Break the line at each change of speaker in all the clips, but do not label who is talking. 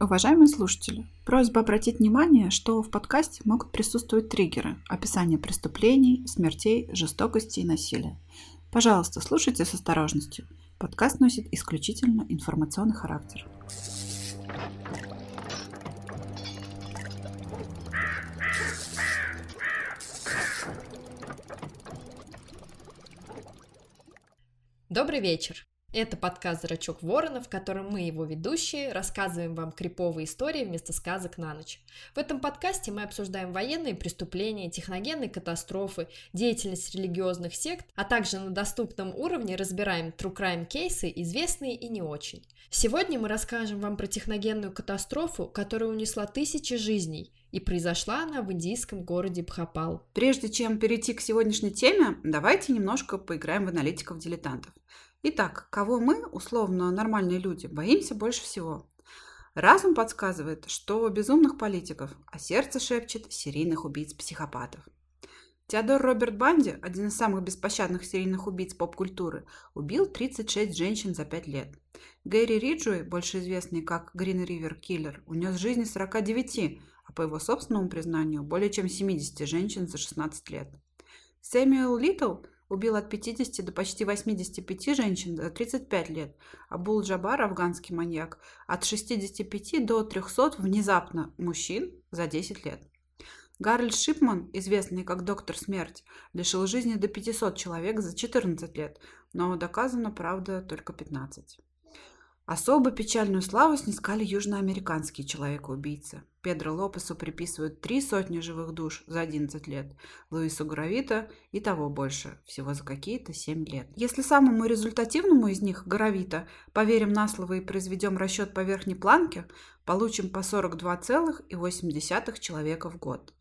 Уважаемые слушатели, просьба обратить внимание, что в подкасте могут присутствовать триггеры, описание преступлений, смертей, жестокости и насилия. Пожалуйста, слушайте с осторожностью. Подкаст носит исключительно информационный характер.
Добрый вечер! Это подкаст «Зрачок ворона», в котором мы, его ведущие, рассказываем вам криповые истории вместо сказок на ночь. В этом подкасте мы обсуждаем военные преступления, техногенные катастрофы, деятельность религиозных сект, а также на доступном уровне разбираем true crime кейсы, известные и не очень. Сегодня мы расскажем вам про техногенную катастрофу, которая унесла тысячи жизней, и произошла она в индийском городе Бхапал.
Прежде чем перейти к сегодняшней теме, давайте немножко поиграем в аналитиков-дилетантов. Итак, кого мы, условно нормальные люди, боимся больше всего? Разум подсказывает, что безумных политиков, а сердце шепчет серийных убийц-психопатов. Теодор Роберт Банди, один из самых беспощадных серийных убийц поп-культуры, убил 36 женщин за 5 лет. Гэри Риджуэй, больше известный как Грин Ривер Киллер, унес жизни 49, а по его собственному признанию, более чем 70 женщин за 16 лет. Сэмюэл Литл – убил от 50 до почти 85 женщин за 35 лет. Абдул Джабар, афганский маньяк, от 65 до 300 внезапно мужчин за 10 лет. Гарольд Шипман, известный как Доктор Смерть, лишил жизни до 500 человек за 14 лет, но доказано, правда, только 15. Особо печальную славу снискали южноамериканские человекоубийцы. Педро Лопесу приписывают три сотни живых душ за 11 лет, Луису Гравита и того больше, всего за какие-то 7 лет. Если самому результативному из них, Гравита, поверим на слово и произведем расчет по верхней планке, получим по 42,8 человека в год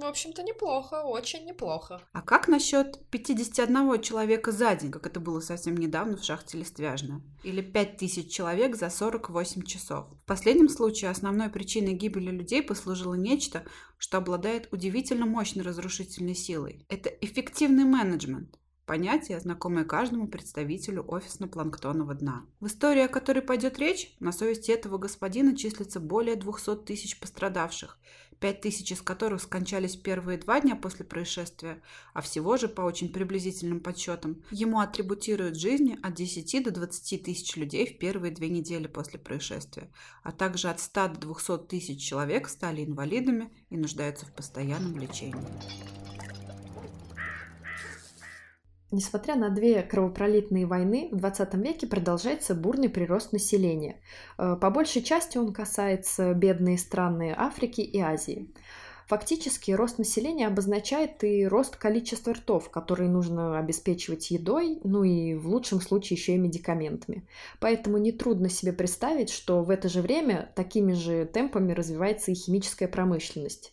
в общем-то, неплохо, очень неплохо.
А как насчет 51 человека за день, как это было совсем недавно в шахте Листвяжная? Или 5000 человек за 48 часов? В последнем случае основной причиной гибели людей послужило нечто, что обладает удивительно мощной разрушительной силой. Это эффективный менеджмент понятие, знакомое каждому представителю офисно-планктонного дна. В истории, о которой пойдет речь, на совести этого господина числится более 200 тысяч пострадавших, 5 тысяч из которых скончались первые два дня после происшествия, а всего же, по очень приблизительным подсчетам, ему атрибутируют жизни от 10 до 20 тысяч людей в первые две недели после происшествия, а также от 100 до 200 тысяч человек стали инвалидами и нуждаются в постоянном лечении.
Несмотря на две кровопролитные войны, в 20 веке продолжается бурный прирост населения. Э, по большей части он касается бедные страны Африки и Азии. Фактически рост населения обозначает и рост количества ртов, которые нужно обеспечивать едой, ну и в лучшем случае еще и медикаментами. Поэтому нетрудно себе представить, что в это же время такими же темпами развивается и химическая промышленность.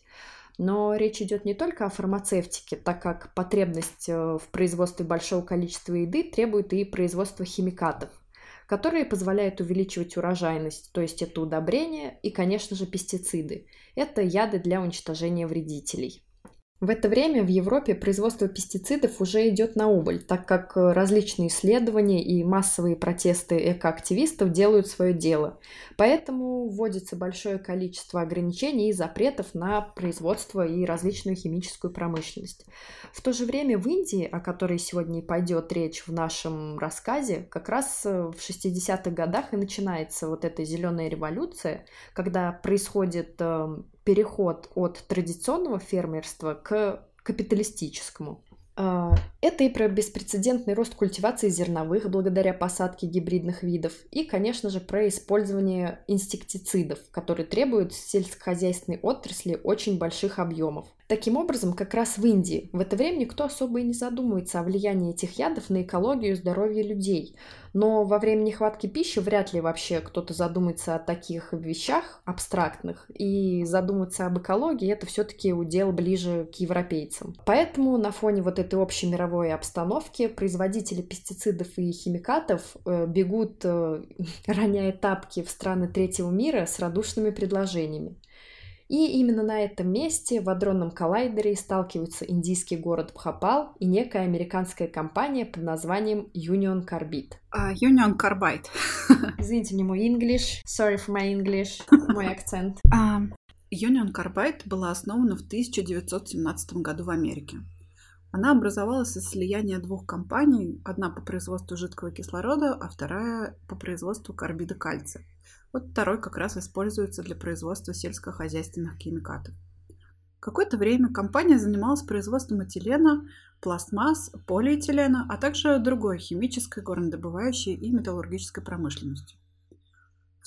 Но речь идет не только о фармацевтике, так как потребность э, в производстве большого количества еды требует и производства химикатов, которые позволяют увеличивать урожайность, то есть это удобрения и, конечно же, пестициды. Это яды для уничтожения вредителей. В это время в Европе производство пестицидов уже идет на убыль, так как э, различные исследования и массовые протесты экоактивистов делают свое дело. Поэтому вводится большое количество ограничений и запретов на производство и различную химическую промышленность. В то же время в Индии, о которой сегодня и пойдет речь в нашем рассказе, как раз э, в 60-х годах и начинается вот эта зеленая революция, когда происходит эм, переход от традиционного фермерства к капиталистическому. А, это и про беспрецедентный рост культивации зерновых благодаря посадке гибридных видов, и, конечно же, про использование инсектицидов, которые требуют сельскохозяйственной отрасли очень больших объемов. Таким образом, как раз в Индии в это время никто особо и не задумывается о влиянии этих ядов на экологию и здоровье людей. Но во время нехватки пищи вряд ли вообще кто-то задумается о таких вещах абстрактных. И задуматься об экологии это все-таки удел ближе к европейцам. Поэтому на фоне вот этой общей мировой обстановки производители пестицидов и химикатов э, бегут, э, роняя тапки в страны третьего мира с радушными предложениями. И именно на этом месте в адронном коллайдере сталкиваются индийский город Бхопал и некая американская компания под названием Union Carbide.
Uh, Union Carbide.
Извините мне мой English. Sorry for my English. Мой акцент.
Uh, Union Carbide была основана в 1917 году в Америке. Она образовалась из слияния двух компаний, одна по производству жидкого кислорода, а вторая по производству карбида кальция. Вот второй как раз используется для производства сельскохозяйственных химикатов. Какое-то время компания занималась производством этилена, пластмасс, полиэтилена, а также другой химической, горнодобывающей и металлургической промышленностью.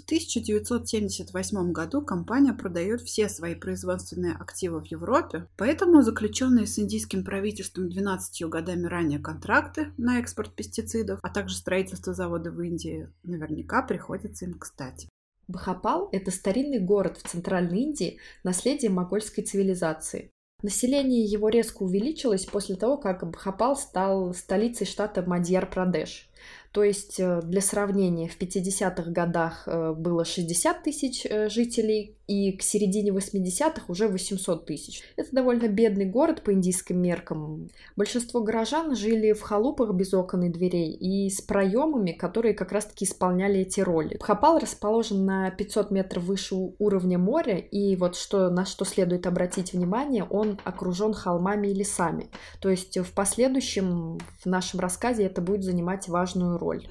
В 1978 году компания продает все свои производственные активы в Европе, поэтому заключенные с индийским правительством 12 годами ранее контракты на экспорт пестицидов, а также строительство завода в Индии наверняка приходится им кстати.
Бхопал – это старинный город в Центральной Индии, наследие могольской цивилизации. Население его резко увеличилось после того, как Бхопал стал столицей штата Мадьяр-Прадеш. То есть э, для сравнения, в 50-х годах э, было 60 тысяч э, жителей, и к середине 80-х уже 800 тысяч. Это довольно бедный город по индийским меркам. Большинство горожан жили в халупах без окон и дверей и с проемами, которые как раз-таки исполняли эти роли. Бхопал расположен на 500 метров выше уровня моря, и вот что, на что следует обратить внимание, он окружен холмами и лесами. То есть в последующем в нашем рассказе это будет занимать важную роль.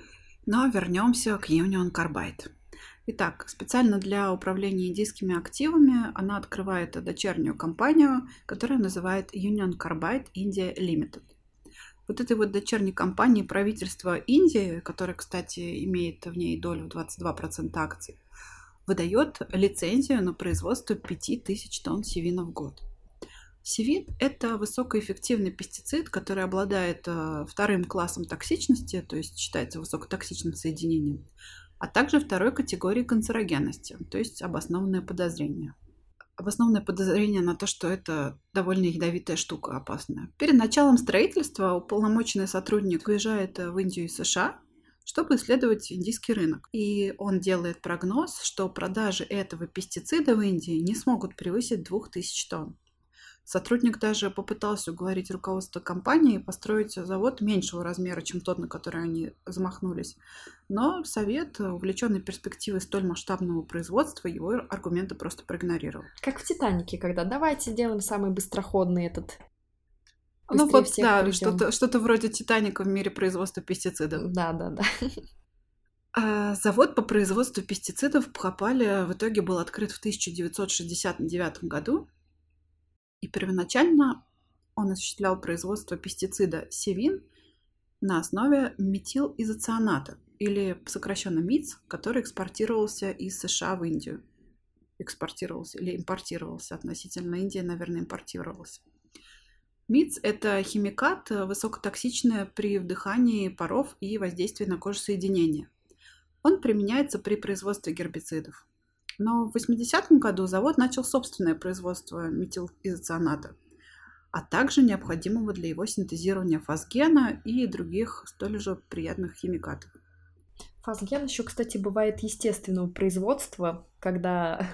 Но вернемся к Union Carbide. Итак, специально для управления индийскими активами она открывает дочернюю компанию, которая называет Union Carbide India Limited. Вот этой вот дочерней компании правительства Индии, которая, кстати, имеет в ней долю в 22% акций, выдает лицензию на производство 5000 тонн севина в год. Севин – это высокоэффективный пестицид, который обладает э, вторым классом токсичности, то есть считается высокотоксичным соединением, а также второй категории канцерогенности, то есть обоснованное подозрение. Обоснованное подозрение на то, что это довольно ядовитая штука, опасная. Перед началом строительства уполномоченный сотрудник уезжает в Индию и США, чтобы исследовать индийский рынок. И он делает прогноз, что продажи этого пестицида в Индии не смогут превысить 2000 тонн. Сотрудник даже попытался уговорить руководство компании построить завод меньшего размера, чем тот, на который они замахнулись. Но совет, увлеченный перспективой столь масштабного производства, его аргументы просто проигнорировал.
Как в «Титанике», когда давайте сделаем самый быстроходный этот
ну вот, да, что-то, что-то вроде «Титаника» в мире производства пестицидов.
Да, да, да.
А завод по производству пестицидов в Пхопале в итоге был открыт в 1969 году, и первоначально он осуществлял производство пестицида севин на основе метилизоцианата, или сокращенно МИЦ, который экспортировался из США в Индию. Экспортировался или импортировался относительно Индии, наверное, импортировался. МИЦ – это химикат, высокотоксичный при вдыхании паров и воздействии на кожу соединения. Он применяется при производстве гербицидов. Но в 80-м году завод начал собственное производство метилизоцианата, а также необходимого для его синтезирования фосгена и других столь же приятных химикатов.
Фосген еще, кстати, бывает естественного производства, когда,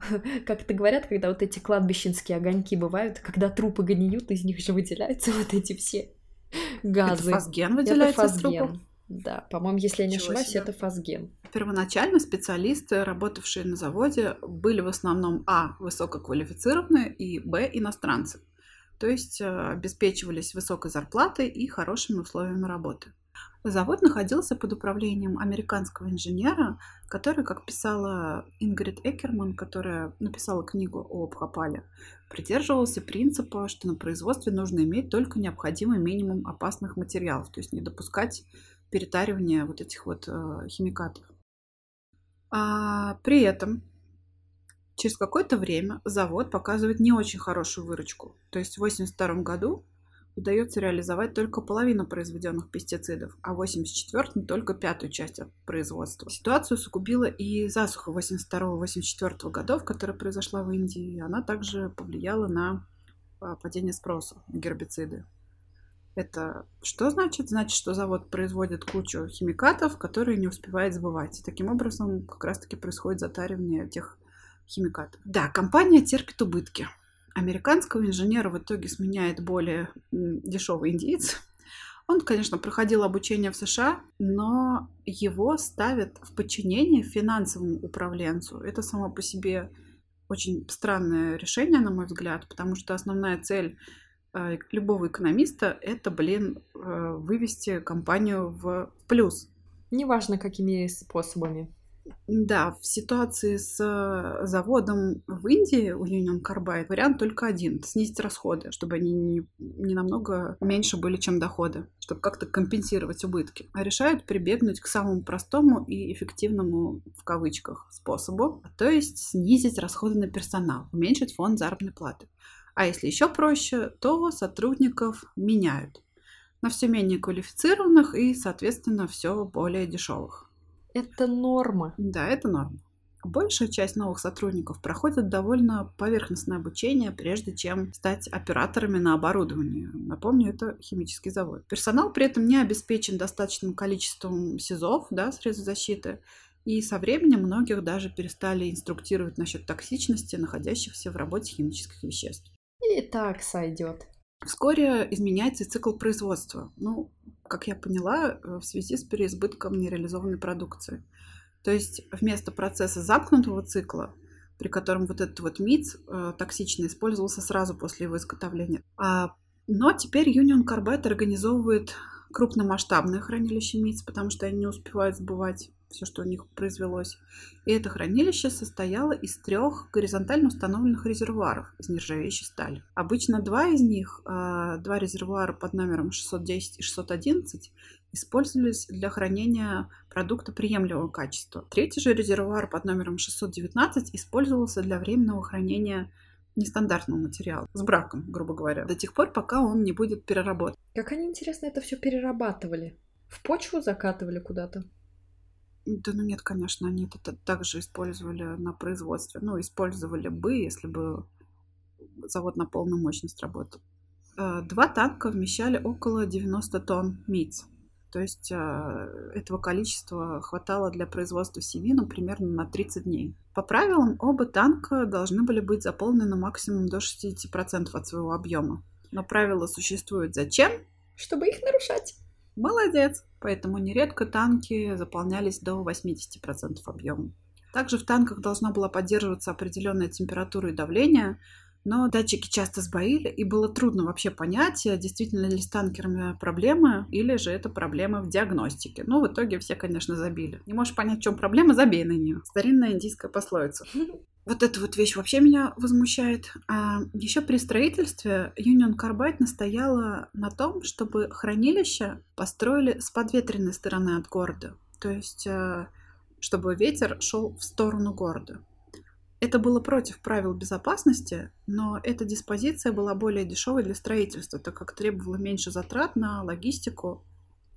как это говорят, когда вот эти кладбищенские огоньки бывают, когда трупы гниют, из них же выделяются вот эти все газы.
Это фосген выделяется это фосген. из трупов?
Да, по-моему, если я не Чего ошибаюсь, себе. это фосген.
Первоначально специалисты, работавшие на заводе, были в основном а. высококвалифицированные и б. иностранцы. То есть э, обеспечивались высокой зарплатой и хорошими условиями работы. Завод находился под управлением американского инженера, который, как писала Ингрид Экерман, которая написала книгу о Бхопале, придерживался принципа, что на производстве нужно иметь только необходимый минимум опасных материалов, то есть не допускать перетаривания вот этих вот э, химикатов. А при этом через какое-то время завод показывает не очень хорошую выручку. То есть в 1982 году удается реализовать только половину произведенных пестицидов, а в 1984 только пятую часть производства. Ситуацию усугубила и засуха 82-84 годов, которая произошла в Индии. Она также повлияла на а, падение спроса на гербициды. Это что значит? Значит, что завод производит кучу химикатов, которые не успевает сбывать. И таким образом как раз-таки происходит затаривание тех химикатов. Да, компания терпит убытки. Американского инженера в итоге сменяет более дешевый индиец. Он, конечно, проходил обучение в США, но его ставят в подчинение финансовому управленцу. Это само по себе очень странное решение, на мой взгляд, потому что основная цель любого экономиста это, блин, э, вывести компанию в плюс.
Неважно, какими способами.
Да, в ситуации с э, заводом в Индии у Union Carbide вариант только один – снизить расходы, чтобы они не, не намного меньше были, чем доходы, чтобы как-то компенсировать убытки. А решают прибегнуть к самому простому и эффективному, в кавычках, способу, то есть снизить расходы на персонал, уменьшить фонд заработной платы. А если еще проще, то сотрудников меняют на все менее квалифицированных и, соответственно, все более дешевых.
Это норма.
Да, это норма. Большая часть новых сотрудников проходит довольно поверхностное обучение, прежде чем стать операторами на оборудовании. Напомню, это химический завод. Персонал при этом не обеспечен достаточным количеством СИЗОВ, да, средств защиты, и со временем многих даже перестали инструктировать насчет токсичности находящихся в работе химических веществ.
И так сойдет.
Вскоре изменяется цикл производства. Ну, как я поняла, э, в связи с переизбытком нереализованной продукции. То есть вместо процесса замкнутого цикла, при котором вот этот вот МИЦ э, токсичный использовался сразу после его изготовления. А, но теперь Union Carbide организовывает крупномасштабное хранилище МИЦ, потому что они не успевают сбывать все, что у них произвелось. И это хранилище состояло из трех горизонтально установленных резервуаров из нержавеющей стали. Обычно два из них, а, два резервуара под номером 610 и 611, использовались для хранения продукта приемлемого качества. Третий же резервуар под номером 619 использовался для временного хранения нестандартного материала, с браком, грубо говоря, до тех пор, пока он не будет переработан.
Как они, интересно, это все перерабатывали? В почву закатывали куда-то?
Да ну нет, конечно, они это также использовали на производстве. Ну, использовали бы, если бы завод на полную мощность работал. Э, два танка вмещали около 90 тонн МИЦ. То есть э, этого количества хватало для производства семьи, ну, примерно на 30 дней. По правилам, оба танка должны были быть заполнены максимум до 60% от своего объема. Но правила существуют зачем?
Чтобы их нарушать.
Молодец! Поэтому нередко танки заполнялись до 80% объема. Также в танках должна была поддерживаться определенная температура и давление, но датчики часто сбоили, и было трудно вообще понять, действительно ли с танкерами проблемы, или же это проблемы в диагностике. Но в итоге все, конечно, забили. Не можешь понять, в чем проблема, забей на нее. Старинная индийская пословица. Вот эта вот вещь вообще меня возмущает. А еще при строительстве Union Carbide настояла на том, чтобы хранилище построили с подветренной стороны от города. То есть, э, чтобы ветер шел в сторону города. Это было против правил безопасности, но эта диспозиция была более дешевой для строительства, так как требовала меньше затрат на логистику,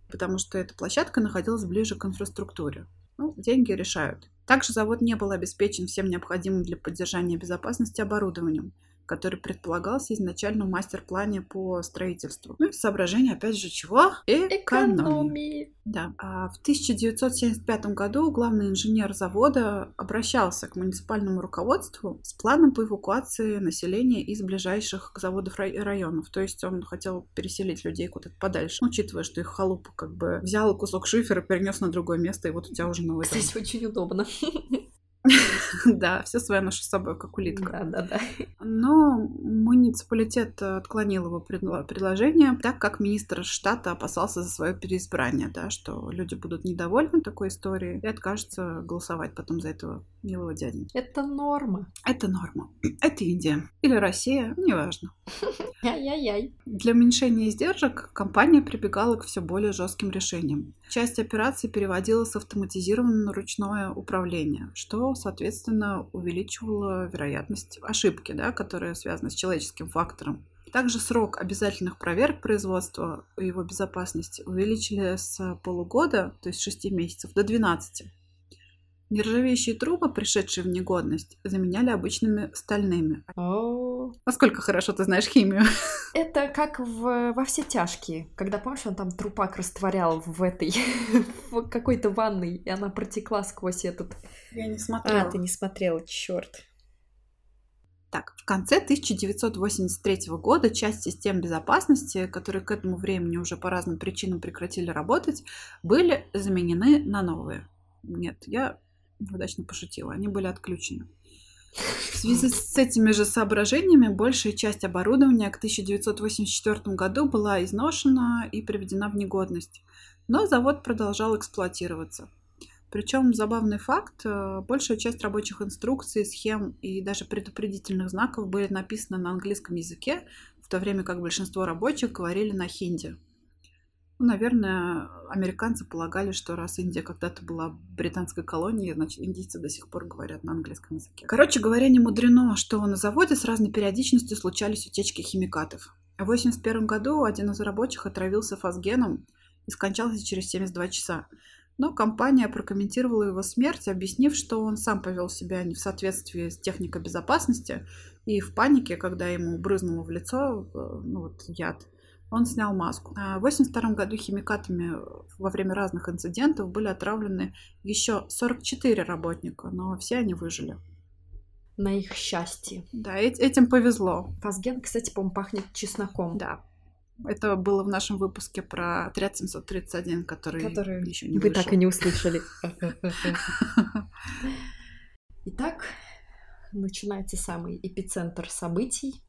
потому что эта площадка находилась ближе к инфраструктуре. Ну, деньги решают. Также завод не был обеспечен всем необходимым для поддержания безопасности оборудованием – который предполагался изначально в мастер-плане по строительству. Ну и соображение, опять же, чего?
Экономии. Экономии.
Да. А в 1975 году главный инженер завода обращался к муниципальному руководству с планом по эвакуации населения из ближайших к заводу районов. То есть он хотел переселить людей куда-то подальше, учитывая, что их халупа как бы взял кусок шифера, перенес на другое место, и вот у тебя уже новый
Кстати, дом. очень удобно.
Да, все свое ношу с собой, как улитка.
Да, да, да.
Но муниципалитет отклонил его предложение, так как министр штата опасался за свое переизбрание, да, что люди будут недовольны такой историей и откажутся голосовать потом за этого милого дяденьки.
Это норма.
Это норма. Это Индия. Или Россия, неважно.
Ай-яй-яй.
Для уменьшения издержек компания прибегала к все более жестким решениям. Часть операций переводила с автоматизированного на ручное управление, что, соответственно, увеличивало вероятность ошибки, да, которая связана с человеческим фактором. Также срок обязательных проверок производства и его безопасности увеличили с полугода, то есть 6 месяцев, до 12. Нержавеющие трубы, пришедшие в негодность, заменяли обычными стальными.
О,
Насколько хорошо ты знаешь химию?
Это как в, во все тяжкие, когда, помнишь, он там трупак растворял в этой, в какой-то ванной, и она протекла сквозь этот...
Я не смотрела.
А, ты не смотрела, черт.
Так, в конце 1983 года часть систем безопасности, которые к этому времени уже по разным причинам прекратили работать, были заменены на новые. Нет, я удачно пошутила, они были отключены. В связи с этими же соображениями большая часть оборудования к 1984 году была изношена и приведена в негодность, но завод продолжал эксплуатироваться. Причем забавный факт, э, большая часть рабочих инструкций, схем и даже предупредительных знаков были написаны на английском языке, в то время как большинство рабочих говорили на хинди. Ну, наверное, американцы полагали, что раз Индия когда-то была британской колонией, значит, индийцы до сих пор говорят на английском языке. Короче говоря, не мудрено, что на заводе с разной периодичностью случались утечки химикатов. В 1981 году один из рабочих отравился фосгеном и скончался через 72 часа. Но компания прокомментировала его смерть, объяснив, что он сам повел себя не в соответствии с техникой безопасности и в панике, когда ему брызнуло в лицо э, ну, вот, яд, он снял маску. А в 1982 году химикатами во время разных инцидентов были отравлены еще 44 работника, но все они выжили.
На их счастье.
Да, этим повезло.
Фазген, кстати, по-моему, пахнет чесноком.
Да. Это было в нашем выпуске про отряд 731, который, который еще не
Вы
вышел.
так и не услышали. Итак, начинается самый эпицентр событий.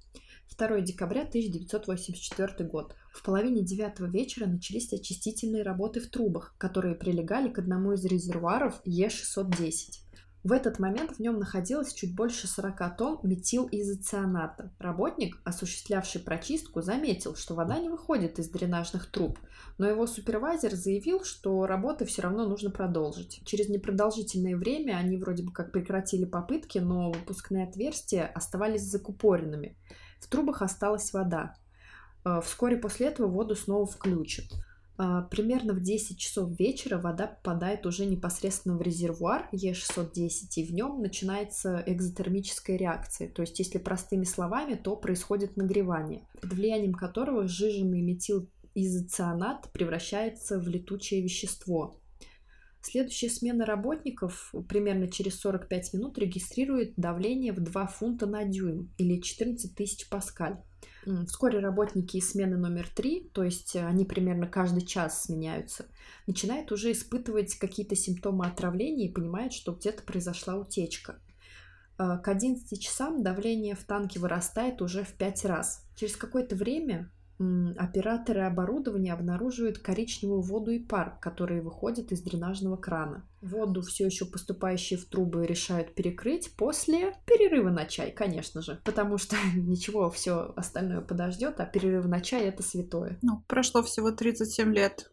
2 декабря 1984 год. В половине девятого вечера начались очистительные работы в трубах, которые прилегали к одному из резервуаров Е610. В этот момент в нем находилось чуть больше 40 тонн метилизоцианата. Работник, осуществлявший прочистку, заметил, что вода не выходит из дренажных труб, но его супервайзер заявил, что работы все равно нужно продолжить. Через непродолжительное время они вроде бы как прекратили попытки, но выпускные отверстия оставались закупоренными. В трубах осталась вода. Э, вскоре после этого воду снова включат. А, примерно в 10 часов вечера вода попадает уже непосредственно в резервуар Е610, и в нем начинается экзотермическая реакция. То есть, если простыми словами, то происходит нагревание, под влиянием которого сжиженный метилизоцианат превращается в летучее вещество. Следующая смена работников примерно через 45 минут регистрирует давление в 2 фунта на дюйм или 14 тысяч паскаль. Вскоре работники из смены номер три, то есть э, они примерно каждый час сменяются, начинают уже испытывать какие-то симптомы отравления и понимают, что где-то произошла утечка. Э, к 11 часам давление в танке вырастает уже в 5 раз. Через какое-то время операторы оборудования обнаруживают коричневую воду и пар, которые выходят из дренажного крана. Воду, все еще поступающие в трубы, решают перекрыть после перерыва на чай, конечно же, потому что ничего, все остальное подождет, а перерыв на чай это святое.
Ну, прошло всего 37 лет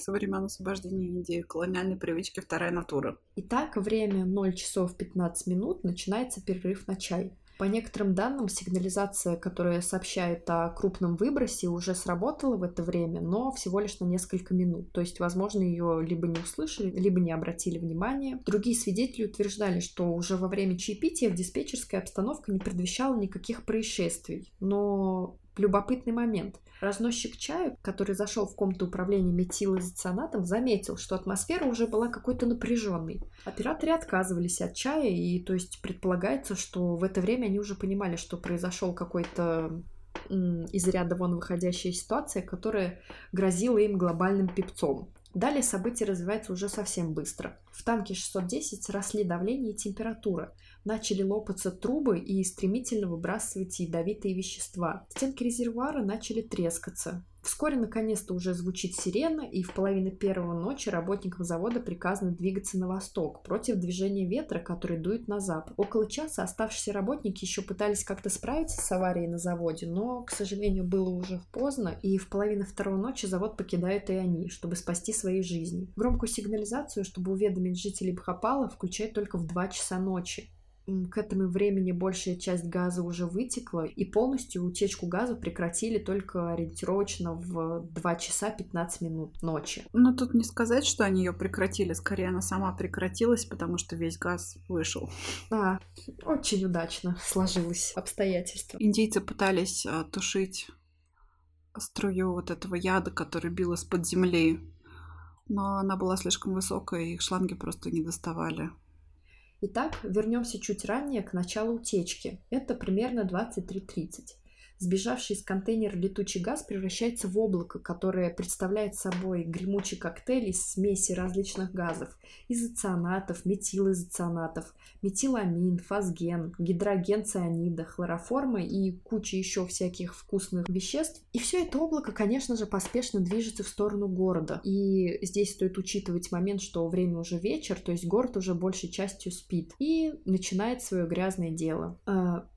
со времен освобождения Индии, колониальной привычки вторая натура.
Итак, время 0 часов 15 минут, начинается перерыв на чай. По некоторым данным, сигнализация, которая сообщает о крупном выбросе, уже сработала в это время, но всего лишь на несколько минут. То есть, возможно, ее либо не услышали, либо не обратили внимания. Другие свидетели утверждали, что уже во время чаепития в диспетчерской обстановка не предвещала никаких происшествий. Но любопытный момент. Разносчик чая, который зашел в комнату управления метилизоцианатом, заметил, что атмосфера уже была какой-то напряженной. Операторы отказывались от чая, и то есть предполагается, что в это время они уже понимали, что произошел какой-то из ряда вон выходящая ситуация, которая грозила им глобальным пипцом. Далее события развиваются уже совсем быстро. В танке 610 росли давление и температура начали лопаться трубы и стремительно выбрасывать ядовитые вещества. Стенки резервуара начали трескаться. Вскоре, наконец-то, уже звучит сирена, и в половине первого ночи работникам завода приказано двигаться на восток, против движения ветра, который дует на запад. Около часа оставшиеся работники еще пытались как-то справиться с аварией на заводе, но, к сожалению, было уже поздно, и в половине второго ночи завод покидают и они, чтобы спасти свои жизни. Громкую сигнализацию, чтобы уведомить жителей Бхопала, включают только в 2 часа ночи к этому времени большая часть газа уже вытекла, и полностью утечку газа прекратили только ориентировочно в 2 часа 15 минут ночи.
Но тут не сказать, что они ее прекратили, скорее она сама прекратилась, потому что весь газ вышел.
А, очень удачно сложилось обстоятельства.
Индийцы пытались а, тушить струю вот этого яда, который бил из-под земли, но она была слишком высокая, и их шланги просто не доставали.
Итак, вернемся чуть ранее к началу утечки. Это примерно 23.30. Сбежавший из контейнера летучий газ превращается в облако, которое представляет собой гремучий коктейль из смеси различных газов. Изоцианатов, метилоизоцианатов, метиламин, фосген, гидроген цианида, хлороформа и куча еще всяких вкусных веществ. И все это облако, конечно же, поспешно движется в сторону города. И здесь стоит учитывать момент, что время уже вечер, то есть город уже большей частью спит. И начинает свое грязное дело.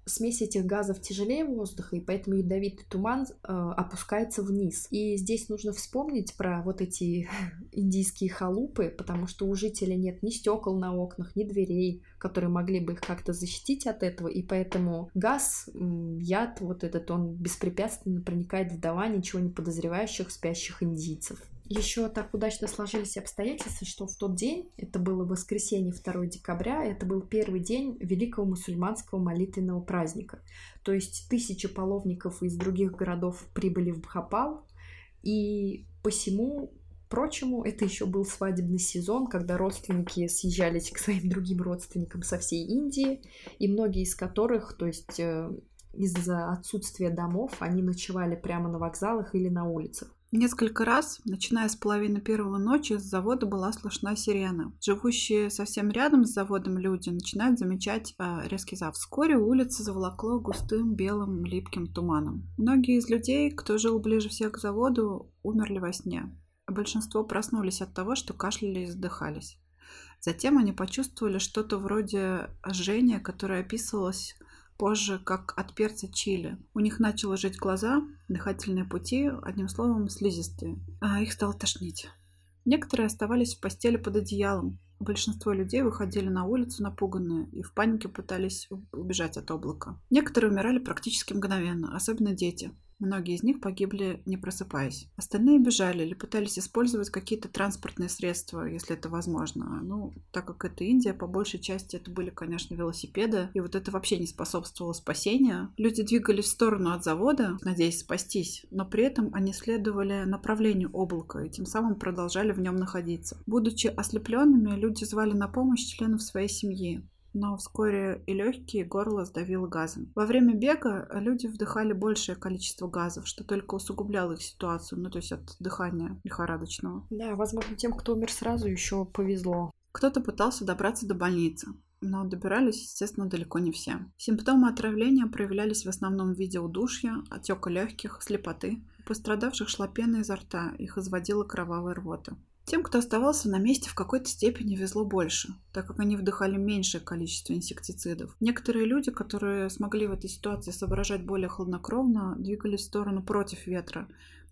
Смесь этих газов тяжелее воздуха, и поэтому ядовитый туман э, опускается вниз. И здесь нужно вспомнить про вот эти индийские халупы, потому что у жителей нет ни стекол на окнах, ни дверей, которые могли бы их как-то защитить от этого, и поэтому газ, яд вот этот, он беспрепятственно проникает в дома ничего не подозревающих спящих индийцев. Еще так удачно сложились обстоятельства, что в тот день, это было воскресенье 2 декабря, это был первый день великого мусульманского молитвенного праздника. То есть тысячи паломников из других городов прибыли в Бхопал, и посему прочему, это еще был свадебный сезон, когда родственники съезжались к своим другим родственникам со всей Индии, и многие из которых, то есть э, из-за отсутствия домов, они ночевали прямо на вокзалах или на улицах.
Несколько раз, начиная с половины первого ночи, с завода была слышна сирена. Живущие совсем рядом с заводом люди начинают замечать э, резкий запах. Вскоре улица заволокло густым белым липким туманом. Многие из людей, кто жил ближе всех к заводу, умерли во сне. Большинство проснулись от того, что кашляли и задыхались. Затем они почувствовали что-то вроде жжения, которое описывалось позже как от перца чили. У них начало жить глаза, дыхательные пути, одним словом, слизистые. А их стало тошнить. Некоторые оставались в постели под одеялом. Большинство людей выходили на улицу напуганные и в панике пытались убежать от облака. Некоторые умирали практически мгновенно, особенно дети. Многие из них погибли, не просыпаясь. Остальные бежали или пытались использовать какие-то транспортные средства, если это возможно. Ну, так как это Индия, по большей части это были, конечно, велосипеды, и вот это вообще не способствовало спасению. Люди двигались в сторону от завода, надеясь спастись, но при этом они следовали направлению облака и тем самым продолжали в нем находиться. Будучи ослепленными, люди звали на помощь членов своей семьи но вскоре и легкие, и горло сдавило газом. Во время бега люди вдыхали большее количество газов, что только усугубляло их ситуацию, ну то есть от дыхания лихорадочного.
Да, возможно, тем, кто умер сразу, еще повезло.
Кто-то пытался добраться до больницы, но добирались, естественно, далеко не все. Симптомы отравления проявлялись в основном в виде удушья, отека легких, слепоты. У пострадавших шла пена изо рта, их изводила кровавая рвота. Тем, кто оставался на месте, в какой-то степени везло больше, так как они вдыхали меньшее количество инсектицидов. Некоторые люди, которые смогли в этой ситуации соображать более хладнокровно, двигались в сторону против ветра,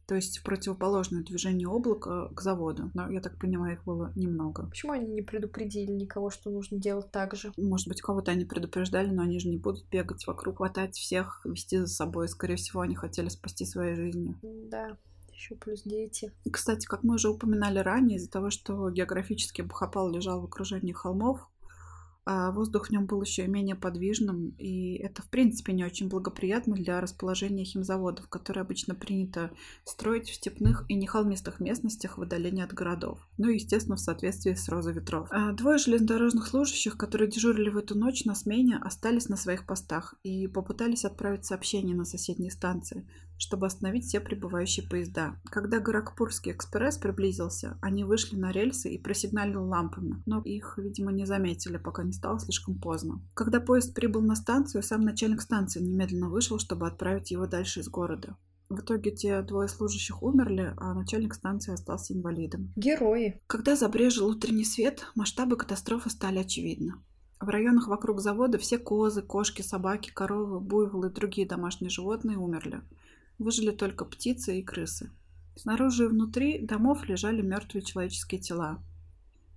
то есть в противоположное движение облака к заводу. Но, я так понимаю, их было немного.
Почему они не предупредили никого, что нужно делать так же?
Может быть, кого-то они предупреждали, но они же не будут бегать вокруг, хватать всех, вести за собой. Скорее всего, они хотели спасти свои жизни.
Да еще плюс дети.
Кстати, как мы уже упоминали ранее, из-за того, что географически Бхопал лежал в окружении холмов, а воздух в нем был еще и менее подвижным, и это, в принципе, не очень благоприятно для расположения химзаводов, которые обычно принято строить в степных и нехолмистых местностях в отдалении от городов. Ну и, естественно, в соответствии с розой ветров. А двое железнодорожных служащих, которые дежурили в эту ночь на смене, остались на своих постах и попытались отправить сообщение на соседние станции, чтобы остановить все прибывающие поезда. Когда Горакпурский экспресс приблизился, они вышли на рельсы и просигналили лампами, но их, видимо, не заметили, пока не стало слишком поздно. Когда поезд прибыл на станцию, сам начальник станции немедленно вышел, чтобы отправить его дальше из города. В итоге те двое служащих умерли, а начальник станции остался инвалидом.
Герои.
Когда забрежил утренний свет, масштабы катастрофы стали очевидны. В районах вокруг завода все козы, кошки, собаки, коровы, буйволы и другие домашние животные умерли. Выжили только птицы и крысы. Снаружи и внутри домов лежали мертвые человеческие тела.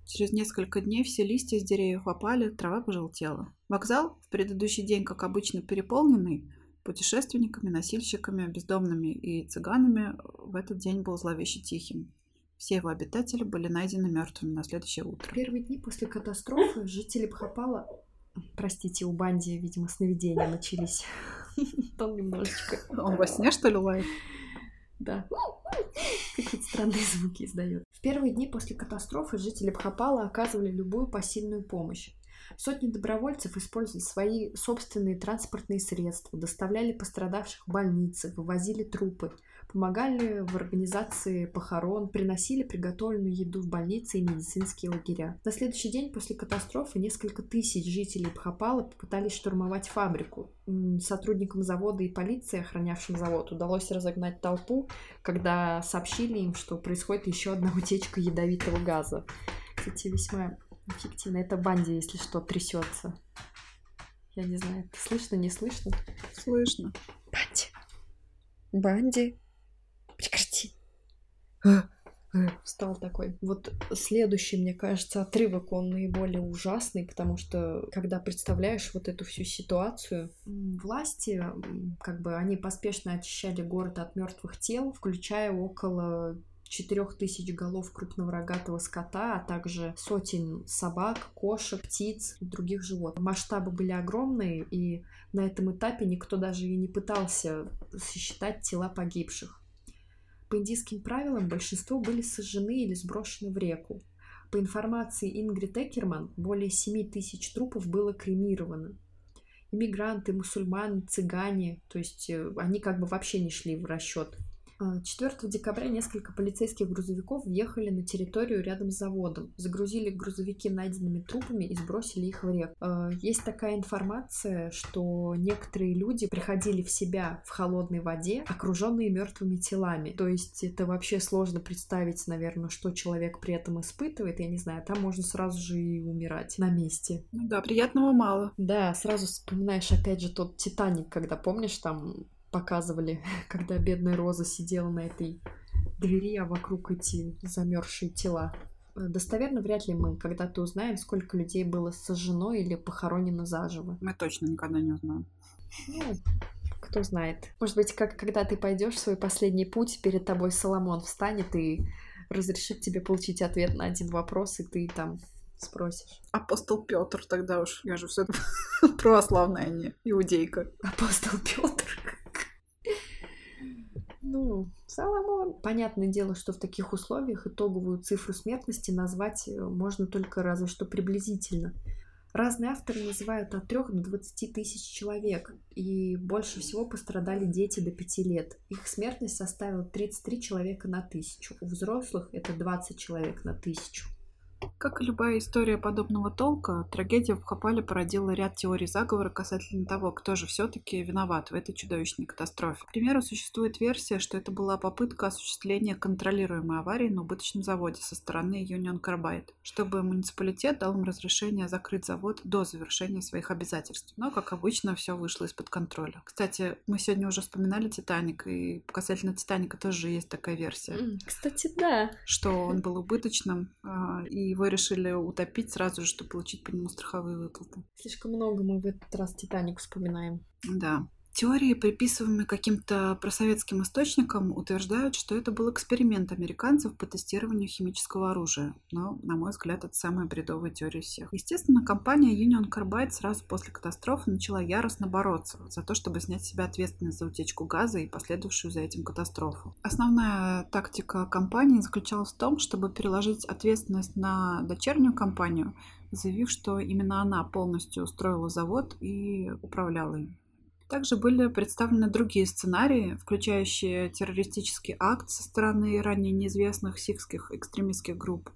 Через несколько дней все листья с деревьев опали, трава пожелтела. Вокзал, в предыдущий день, как обычно, переполненный, путешественниками, носильщиками, бездомными и цыганами, в этот день был зловеще тихим. Все его обитатели были найдены мертвыми на следующее утро.
Первые дни после катастрофы жители Бхопала, простите, у Банди, видимо, сновидения начались. Там немножечко.
Он во сне, что ли, лает?
Да. Какие-то странные звуки издает. В первые дни после катастрофы жители Бхопала оказывали любую посильную помощь. Сотни добровольцев использовали свои собственные транспортные средства, доставляли пострадавших в больницы, вывозили трупы, помогали в организации похорон, приносили приготовленную еду в больницы и медицинские лагеря. На следующий день после катастрофы несколько тысяч жителей Бхопала попытались штурмовать фабрику. Сотрудникам завода и полиции, охранявшим завод, удалось разогнать толпу, когда сообщили им, что происходит еще одна утечка ядовитого газа. Кстати, весьма эффективно. Это Банди, если что, трясется. Я не знаю, слышно, не слышно?
Слышно.
Банди. Банди. Прекрати. А, а. Встал такой. Вот следующий, мне кажется, отрывок, он наиболее ужасный, потому что, когда представляешь вот эту всю ситуацию, власти, как бы, они поспешно очищали город от мертвых тел, включая около четырех тысяч голов крупного рогатого скота, а также сотен собак, кошек, птиц и других животных. Масштабы были огромные, и на этом этапе никто даже и не пытался сосчитать тела погибших. По индийским правилам большинство были сожжены или сброшены в реку. По информации Ингрид Экерман, более 7 тысяч трупов было кремировано. Иммигранты, мусульмане, цыгане, то есть э, они как бы вообще не шли в расчет 4 а, декабря несколько полицейских грузовиков въехали на территорию рядом с заводом, загрузили грузовики найденными трупами и сбросили их в реку. А, есть такая информация, что некоторые люди приходили в себя в холодной воде, окруженные мертвыми телами. То есть это вообще сложно представить, наверное, что человек при этом испытывает. Я не знаю, там можно сразу же и умирать на месте.
Ну да, приятного мало.
Да, сразу вспоминаешь опять же тот Титаник, когда помнишь, там показывали, когда бедная Роза сидела на этой двери, а вокруг эти замерзшие тела. Э, достоверно вряд ли мы когда-то узнаем, сколько людей было сожжено или похоронено заживо.
Мы точно никогда не узнаем.
Ну, кто знает. Может быть, как когда ты пойдешь в свой последний путь, перед тобой Соломон встанет и разрешит тебе получить ответ на один вопрос, и ты там спросишь.
Апостол Петр тогда уж. Я же все православная, а не иудейка.
Апостол Петр. Ну, Соломон. Понятное дело, что в таких условиях итоговую цифру смертности назвать э, можно только разве что приблизительно. Разные авторы называют от 3 до 20 тысяч человек, и больше всего пострадали дети до 5 лет. Их смертность составила 33 человека на тысячу. У взрослых это 20 человек на тысячу.
Как и любая история подобного толка, трагедия в Хапале породила ряд теорий заговора касательно того, кто же все-таки виноват в этой чудовищной катастрофе. К примеру, существует версия, что это была попытка осуществления контролируемой аварии на убыточном заводе со стороны Union Carbide, чтобы муниципалитет дал им разрешение закрыть завод до завершения своих обязательств. Но, как обычно, все вышло из-под контроля. Кстати, мы сегодня уже вспоминали «Титаник», и касательно «Титаника» тоже есть такая версия.
Кстати, да.
Что он был убыточным, а, и его решили утопить сразу же, чтобы получить по нему страховые выплаты.
Слишком много мы в этот раз «Титаник» вспоминаем.
Да. Теории, приписываемые каким-то просоветским источникам, утверждают, что это был эксперимент американцев по тестированию химического оружия. Но, на мой взгляд, это самая бредовая теория всех. Естественно, компания Union Carbide сразу после катастрофы начала яростно бороться за то, чтобы снять с себя ответственность за утечку газа и последовавшую за этим катастрофу. Основная тактика компании заключалась в том, чтобы переложить ответственность на дочернюю компанию, заявив, что именно она полностью устроила завод и управляла им. Также были представлены другие сценарии, включающие террористический акт со стороны ранее неизвестных сикских экстремистских групп,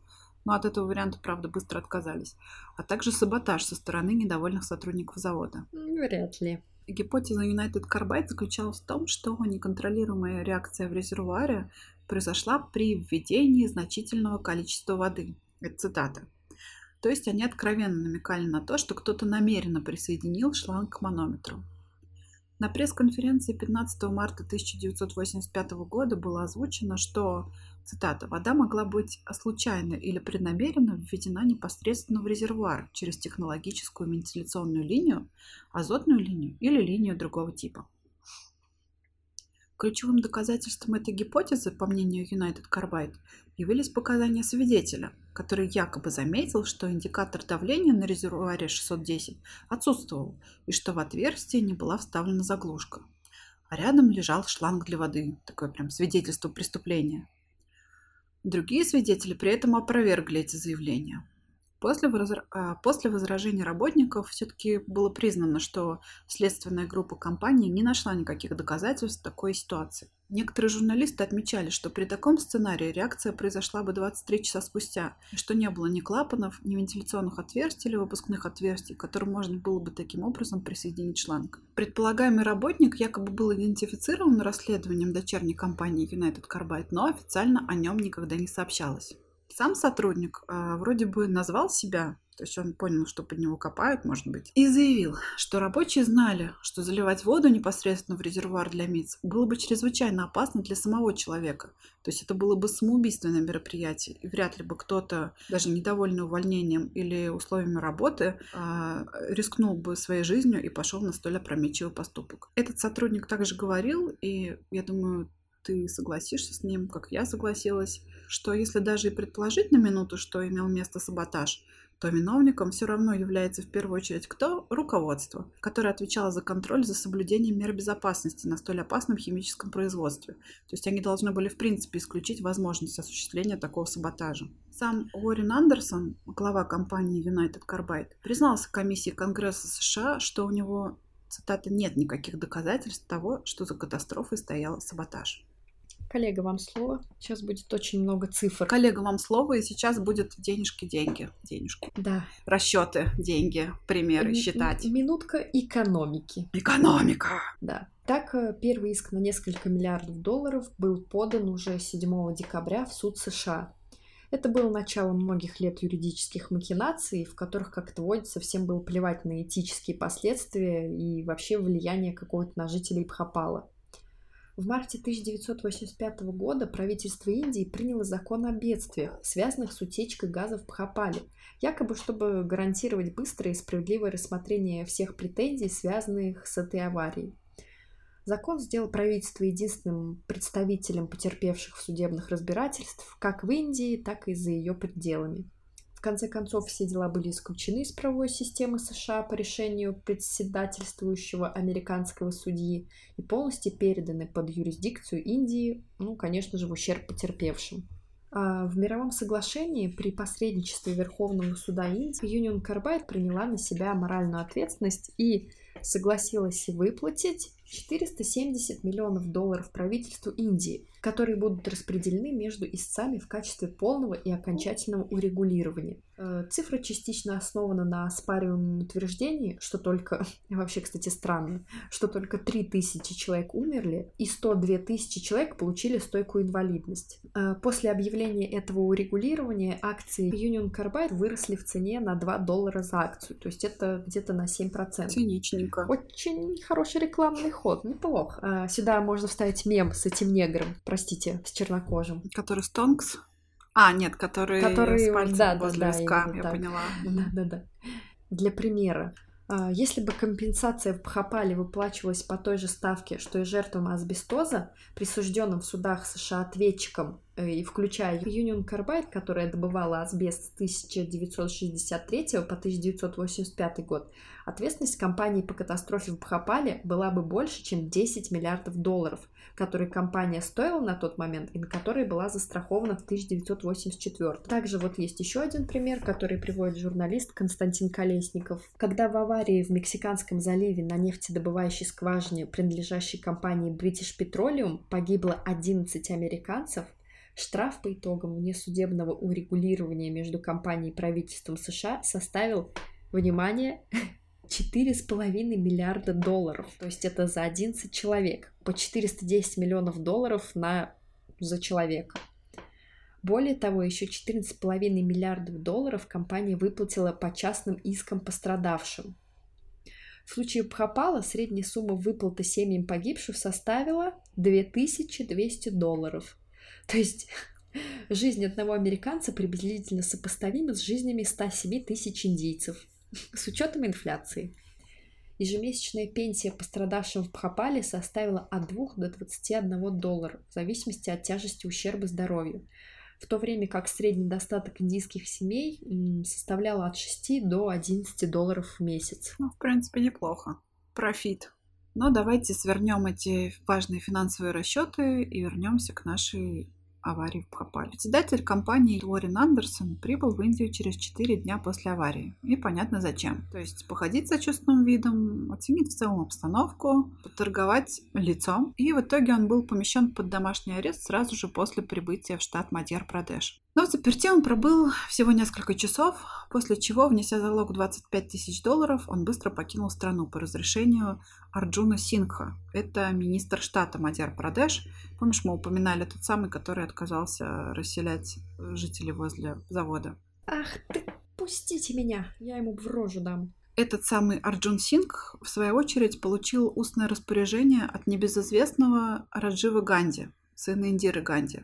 но от этого варианта, правда, быстро отказались, а также саботаж со стороны недовольных сотрудников завода.
Вряд ли.
Гипотеза United Carbide заключалась в том, что неконтролируемая реакция в резервуаре произошла при введении значительного количества воды. Это цитата. То есть они откровенно намекали на то, что кто-то намеренно присоединил шланг к манометру. На пресс-конференции 15 марта 1985 года было озвучено, что, цитата, «вода могла быть случайно или преднамеренно введена непосредственно в резервуар через технологическую вентиляционную линию, азотную линию или линию другого типа». Ключевым доказательством этой гипотезы, по мнению United Carbide, явились показания свидетеля, который якобы заметил, что индикатор давления на резервуаре 610 отсутствовал и что в отверстие не была вставлена заглушка. А рядом лежал шланг для воды, такое прям свидетельство преступления. Другие свидетели при этом опровергли эти заявления. После, возра... А, после возражений работников все-таки было признано, что следственная группа компании не нашла никаких доказательств такой ситуации. Некоторые журналисты отмечали, что при таком сценарии реакция произошла бы 23 часа спустя, и что не было ни клапанов, ни вентиляционных отверстий или выпускных отверстий, к которым можно было бы таким образом присоединить шланг. Предполагаемый работник якобы был идентифицирован расследованием дочерней компании United Carbide, но официально о нем никогда не сообщалось. Сам сотрудник э, вроде бы назвал себя, то есть он понял, что под него копают, может быть, и заявил, что рабочие знали, что заливать воду непосредственно в резервуар для МИЦ было бы чрезвычайно опасно для самого человека. То есть это было бы самоубийственное мероприятие, и вряд ли бы кто-то, даже недовольный увольнением или условиями работы, э, рискнул бы своей жизнью и пошел на столь опрометчивый поступок. Этот сотрудник также говорил, и я думаю, ты согласишься с ним, как я согласилась, что если даже и предположить на минуту, что имел место саботаж, то виновником все равно является в первую очередь кто? Руководство, которое отвечало за контроль за соблюдением мер безопасности на столь опасном химическом производстве. То есть они должны были в принципе исключить возможность осуществления такого саботажа. Сам Уоррен Андерсон, глава компании United Carbide, признался комиссии Конгресса США, что у него, цитата, нет никаких доказательств того, что за катастрофой стоял саботаж.
Коллега, вам слово. Сейчас будет очень много цифр.
Коллега, вам слово, и сейчас будет денежки, деньги, денежки.
Да.
Расчеты, деньги, примеры, считать.
Минутка экономики.
Экономика.
Да. Так, э, первый иск на несколько миллиардов долларов был подан уже 7 декабря в суд США. Это было начало многих лет юридических махинаций, в которых, как это водится, всем было плевать на этические последствия и вообще влияние какого-то на жителей Бхопала. В марте 1985 года правительство Индии приняло закон о бедствиях, связанных с утечкой газа в Бхопале, якобы чтобы гарантировать быстрое и справедливое рассмотрение всех претензий, связанных с этой аварией. Закон сделал правительство единственным представителем потерпевших в судебных разбирательств как в Индии, так и за ее пределами. В конце концов, все дела были исключены из правовой системы США по решению председательствующего американского судьи и полностью переданы под юрисдикцию Индии, ну, конечно же, в ущерб потерпевшим. А в мировом соглашении при посредничестве Верховного суда Индии Union Carbide приняла на себя моральную ответственность и согласилась выплатить 470 миллионов долларов правительству Индии, которые будут распределены между истцами в качестве полного и окончательного урегулирования. Э, цифра частично основана на оспариваемом утверждении, что только, вообще, кстати, странно, что только 3000 человек умерли и 102 тысячи человек получили стойкую инвалидность. Э, после объявления этого урегулирования акции Union Carbide выросли в цене на 2 доллара за акцию, то есть это где-то на 7%.
Циничненько.
Очень хороший рекламный ход, неплохо. Э, сюда можно вставить мем с этим негром, простите, с чернокожим.
Который Стонкс? А, нет, который, который с пальцем
да,
возле
да,
виска, я
так.
поняла.
Да, да, да. Для примера. А, если бы компенсация в Бхопале выплачивалась по той же ставке, что и жертвам асбестоза, присужденным в судах США ответчикам, и включая Union Carbide, которая добывала асбест с 1963 по 1985 год, ответственность компании по катастрофе в Бхопале была бы больше, чем 10 миллиардов долларов, которые компания стоила на тот момент и на которые была застрахована в 1984. Также вот есть еще один пример, который приводит журналист Константин Колесников. Когда в аварии в Мексиканском заливе на нефтедобывающей скважине, принадлежащей компании British Petroleum, погибло 11 американцев, Штраф по итогам внесудебного урегулирования между компанией и правительством США составил, внимание, 4,5 миллиарда долларов. То есть это за 11 человек. По 410 миллионов долларов на... за человека. Более того, еще 14,5 миллиардов долларов компания выплатила по частным искам пострадавшим. В случае Бхопала средняя сумма выплаты семьям погибших составила 2200 долларов. То есть жизнь одного американца приблизительно сопоставима с жизнями 107 тысяч индийцев – с учетом инфляции. Ежемесячная пенсия пострадавшим в Бхопале составила от 2 до 21 доллара в зависимости от тяжести ущерба здоровью, в то время как средний достаток индийских семей составлял от 6 до 11 долларов в месяц.
Ну, в принципе, неплохо. Профит. Но давайте свернем эти важные финансовые расчеты и вернемся к нашей аварии в Бхопале. Председатель компании Уоррен Андерсон прибыл в Индию через 4 дня после аварии. И понятно зачем. То есть походить за чувственным видом, оценить в целом обстановку, поторговать лицом. И в итоге он был помещен под домашний арест сразу же после прибытия в штат Мадьяр-Прадеш. Но в заперти он пробыл всего несколько часов, после чего, внеся залог 25 тысяч долларов, он быстро покинул страну по разрешению Арджуна Синха. Это министр штата Мадьяр-Прадеш. Помнишь, мы упоминали тот самый, который отказался расселять жителей возле завода.
Ах ты, пустите меня, я ему в рожу дам.
Этот самый Арджун Синг, в свою очередь, получил устное распоряжение от небезызвестного Раджива Ганди, сына Индиры Ганди.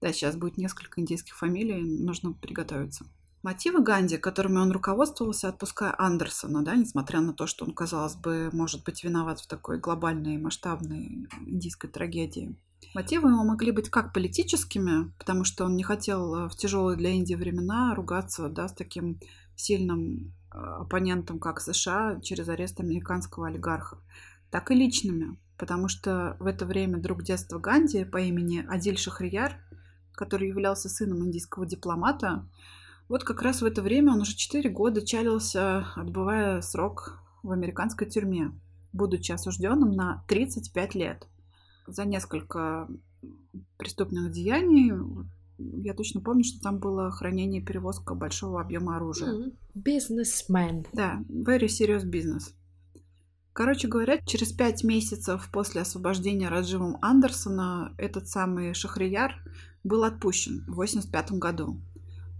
Да, сейчас будет несколько индийских фамилий, нужно приготовиться. Мотивы Ганди, которыми он руководствовался, отпуская Андерсона, да, несмотря на то, что он, казалось бы, может быть виноват в такой глобальной масштабной индийской трагедии. Мотивы его могли быть как политическими, потому что он не хотел э, в тяжелые для Индии времена ругаться да, с таким сильным э, оппонентом, как США, через арест американского олигарха, так и личными, потому что в это время друг детства Ганди по имени Адиль Шахрияр который являлся сыном индийского дипломата, вот как раз в это время он уже 4 года чалился, отбывая срок в американской тюрьме, будучи осужденным на 35 лет за несколько преступных деяний. Я точно помню, что там было хранение и перевозка большого объема оружия.
Бизнесмен.
Mm, да, very serious business. Короче говоря, через пять месяцев после освобождения Радживом Андерсона этот самый Шахрияр был отпущен в 1985 году,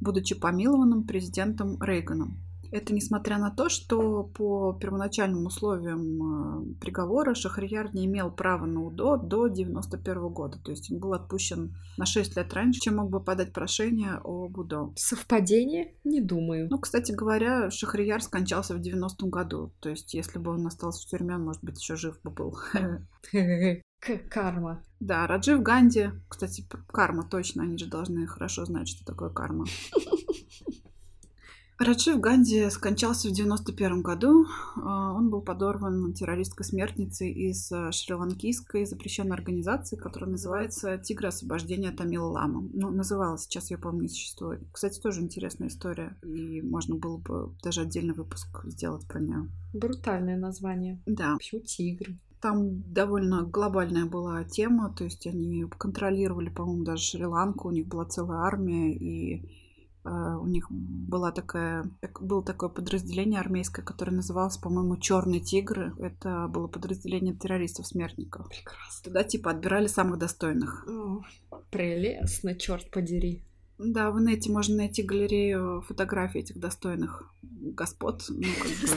будучи помилованным президентом Рейганом. Это несмотря на то, что по первоначальным условиям э, приговора Шахрияр не имел права на УДО до 1991 года. То есть он был отпущен на 6 лет раньше, чем мог бы подать прошение об УДО.
Совпадение? Не думаю.
Ну, кстати говоря, Шахрияр скончался в 90-м году. То есть если бы он остался в тюрьме, он, может быть, еще жив бы был.
Карма.
Да, Раджив Ганди. Кстати, карма точно. Они же должны хорошо знать, что такое карма. Раджив Ганди скончался в 91 году. А, он был подорван террористкой-смертницей из э, шри-ланкийской запрещенной организации, которая называется «Тигры освобождения Тамила Лама». Ну, называлась, сейчас я помню, не существует. Кстати, тоже интересная история, и можно было бы даже отдельный выпуск сделать про нее.
Брутальное название.
Да.
Почему тигры?
Там довольно глобальная была тема, то есть они контролировали, по-моему, даже Шри-Ланку, у них была целая армия, и Э, у них была такая, было такое подразделение армейское, которое называлось, по-моему, Черный тигр. Это было подразделение террористов-смертников.
Прекрасно.
Туда типа отбирали самых достойных.
О, прелестно, черт подери.
Да, в инете можно найти галерею фотографий этих достойных господ. Ну,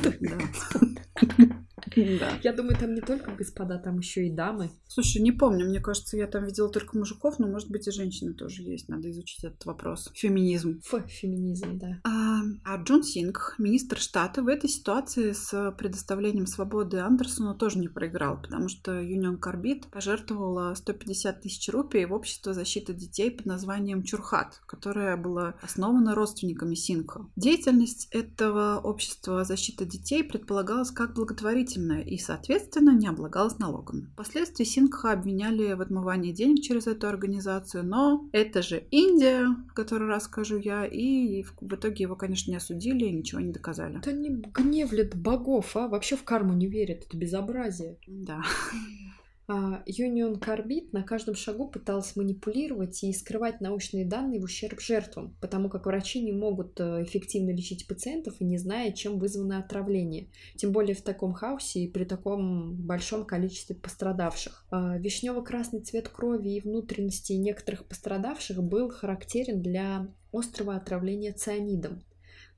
как бы, да.
Да. Я думаю, там не только господа, там еще и дамы.
Слушай, не помню, мне кажется, я там видела только мужиков, но, может быть, и женщины тоже есть. Надо изучить этот вопрос. Феминизм.
Ф, феминизм, да.
А, а Джон Синг, министр штата, в этой ситуации с предоставлением свободы Андерсону тоже не проиграл, потому что Юнион Карбит пожертвовала 150 тысяч рупий в общество защиты детей под названием Чурхат, которое было основано родственниками Сингха. Деятельность этого общества защиты детей предполагалась как благотворительная и, соответственно, не облагалась налогами. Впоследствии Сингха обвиняли в отмывании денег через эту организацию, но это же Индия, о которой расскажу я, и в итоге его, конечно, не осудили и ничего не доказали.
Это не гневлят богов, а вообще в карму не верят, это безобразие.
Да.
Юнион Карбит на каждом шагу пыталась манипулировать и скрывать научные данные в ущерб жертвам, потому как врачи не могут э, эффективно лечить пациентов не зная, чем вызвано отравление. Тем более в таком хаосе и при таком большом количестве пострадавших. А, Вишнево-красный цвет крови и внутренности некоторых пострадавших был характерен для острого отравления цианидом.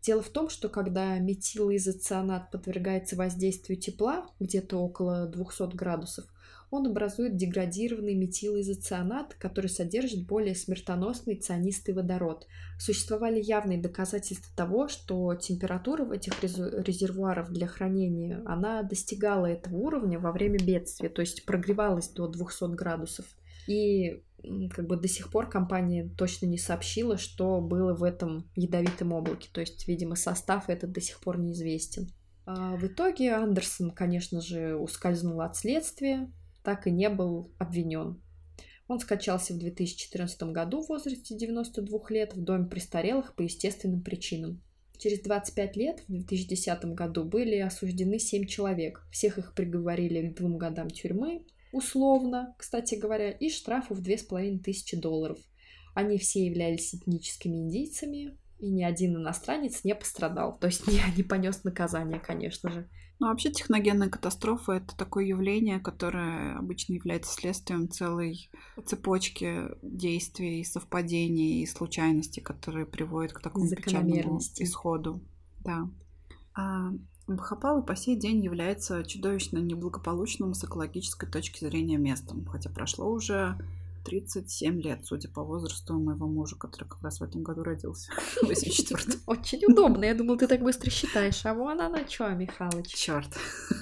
Дело в том, что когда метилоизоцианат подвергается воздействию тепла, где-то около 200 градусов, он образует деградированный метилоизоцианат, который содержит более смертоносный цианистый водород. Существовали явные доказательства того, что температура в этих резервуарах для хранения, она достигала этого уровня во время бедствия, то есть прогревалась до 200 градусов. И как бы до сих пор компания точно не сообщила, что было в этом ядовитом облаке. То есть, видимо, состав этот до сих пор неизвестен. А в итоге Андерсон, конечно же, ускользнул от следствия, так и не был обвинен. Он скачался в 2014 году в возрасте 92 лет в доме престарелых по естественным причинам. Через 25 лет, в 2010 году, были осуждены 7 человек. Всех их приговорили к двум годам тюрьмы, условно, кстати говоря, и штрафу в 2500 долларов. Они все являлись этническими индийцами, и ни один иностранец не пострадал. То есть не, не понес наказание, конечно же.
Ну, вообще техногенная катастрофа — это такое явление, которое обычно является следствием целой цепочки действий, совпадений и случайностей, которые приводят к такому печальному исходу. Да. А Бхопала по сей день является чудовищно неблагополучным с экологической точки зрения местом, хотя прошло уже 37 лет, судя по возрасту моего мужа, который как раз в этом году родился, 84
Очень удобно. Я думал, ты так быстро считаешь. А вон она что, Михалыч?
Черт.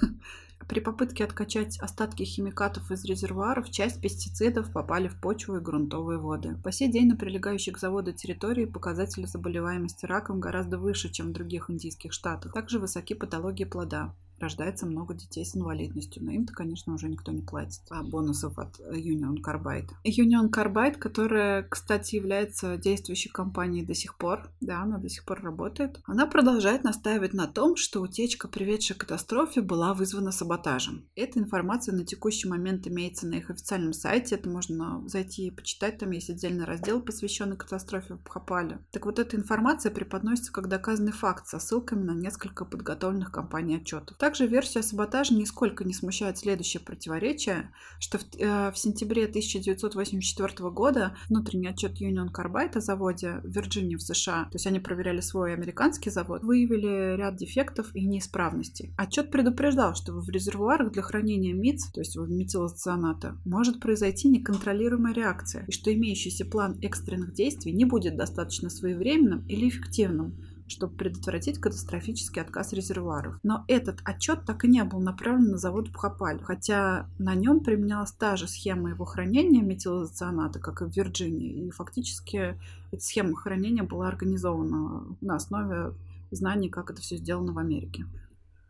При попытке откачать остатки химикатов из резервуаров, часть пестицидов попали в почву и грунтовые воды. По сей день на прилегающей к заводу территории показатели заболеваемости раком гораздо выше, чем в других индийских штатах. Также высоки патологии плода рождается много детей с инвалидностью. Но им-то, конечно, уже никто не платит. А бонусов от Union Carbide. Union Carbide, которая, кстати, является действующей компанией до сих пор, да, она до сих пор работает, она продолжает настаивать на том, что утечка, приведшая к катастрофе, была вызвана саботажем. Эта информация на текущий момент имеется на их официальном сайте. Это можно зайти и почитать. Там есть отдельный раздел, посвященный катастрофе в Бхопале. Так вот, эта информация преподносится как доказанный факт со ссылками на несколько подготовленных компаний отчетов. Также версия саботажа нисколько не смущает следующее противоречие, что в, э, в сентябре 1984 года внутренний отчет Union Carbide о заводе в Вирджинии в США, то есть они проверяли свой американский завод, выявили ряд дефектов и неисправностей. Отчет предупреждал, что в резервуарах для хранения МИЦ, то есть метилоцианата, может произойти неконтролируемая реакция, и что имеющийся план экстренных действий не будет достаточно своевременным или эффективным, чтобы предотвратить катастрофический отказ резервуаров. Но этот отчет так и не был направлен на завод Бхопаль, хотя на нем применялась та же схема его хранения метилоцианата, как и в Вирджинии. И фактически эта схема хранения была организована на основе знаний, как это все сделано в Америке.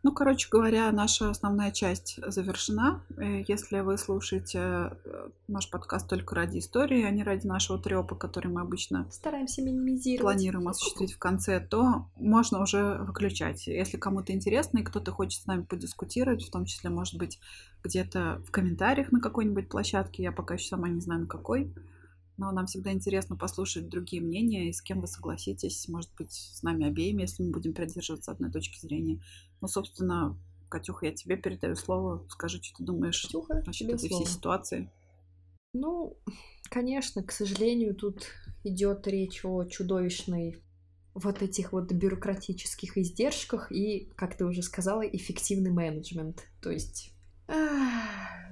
Ну, короче говоря, наша основная часть завершена. Э, если вы слушаете э, наш подкаст только ради истории, а не ради нашего трепа, который мы обычно
стараемся минимизировать,
планируем осуществить в конце, то можно уже выключать. Если кому-то интересно и кто-то хочет с нами подискутировать, в том числе, может быть, где-то в комментариях на какой-нибудь площадке, я пока еще сама не знаю на какой, но нам всегда интересно послушать другие мнения, и с кем вы согласитесь, может быть, с нами обеими, если мы будем придерживаться одной точки зрения. Ну, собственно, Катюха, я тебе передаю слово. Скажи, что ты думаешь
Катюха,
насчет этой слово. всей ситуации.
Ну, конечно, к сожалению, тут идет речь о чудовищной вот этих вот бюрократических издержках и, как ты уже сказала, эффективный менеджмент. То есть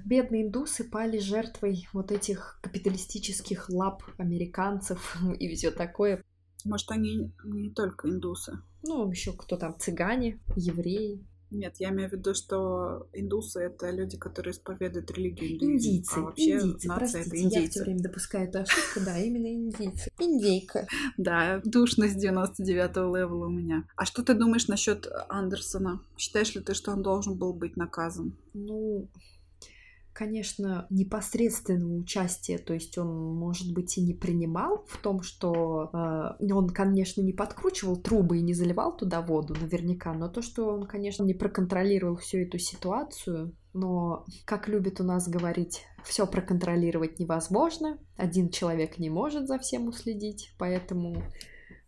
бедные индусы пали жертвой вот этих капиталистических лап американцев и все такое.
Может, они не только индусы?
Ну, еще кто там, цыгане, евреи.
Нет, я имею в виду, что индусы — это люди, которые исповедуют религию.
Индийцы,
а вообще
индийцы,
нация
простите,
это индейцы.
я все время допускаю эту ошибку, да, именно индийцы. Индейка.
Да, душность 99-го левела у меня. А что ты думаешь насчет Андерсона? Считаешь ли ты, что он должен был быть наказан?
Ну, конечно, непосредственного участия, то есть он, может быть, и не принимал в том, что э, он, конечно, не подкручивал трубы и не заливал туда воду, наверняка, но то, что он, конечно, не проконтролировал всю эту ситуацию, но, как любит у нас говорить, все проконтролировать невозможно, один человек не может за всем уследить, поэтому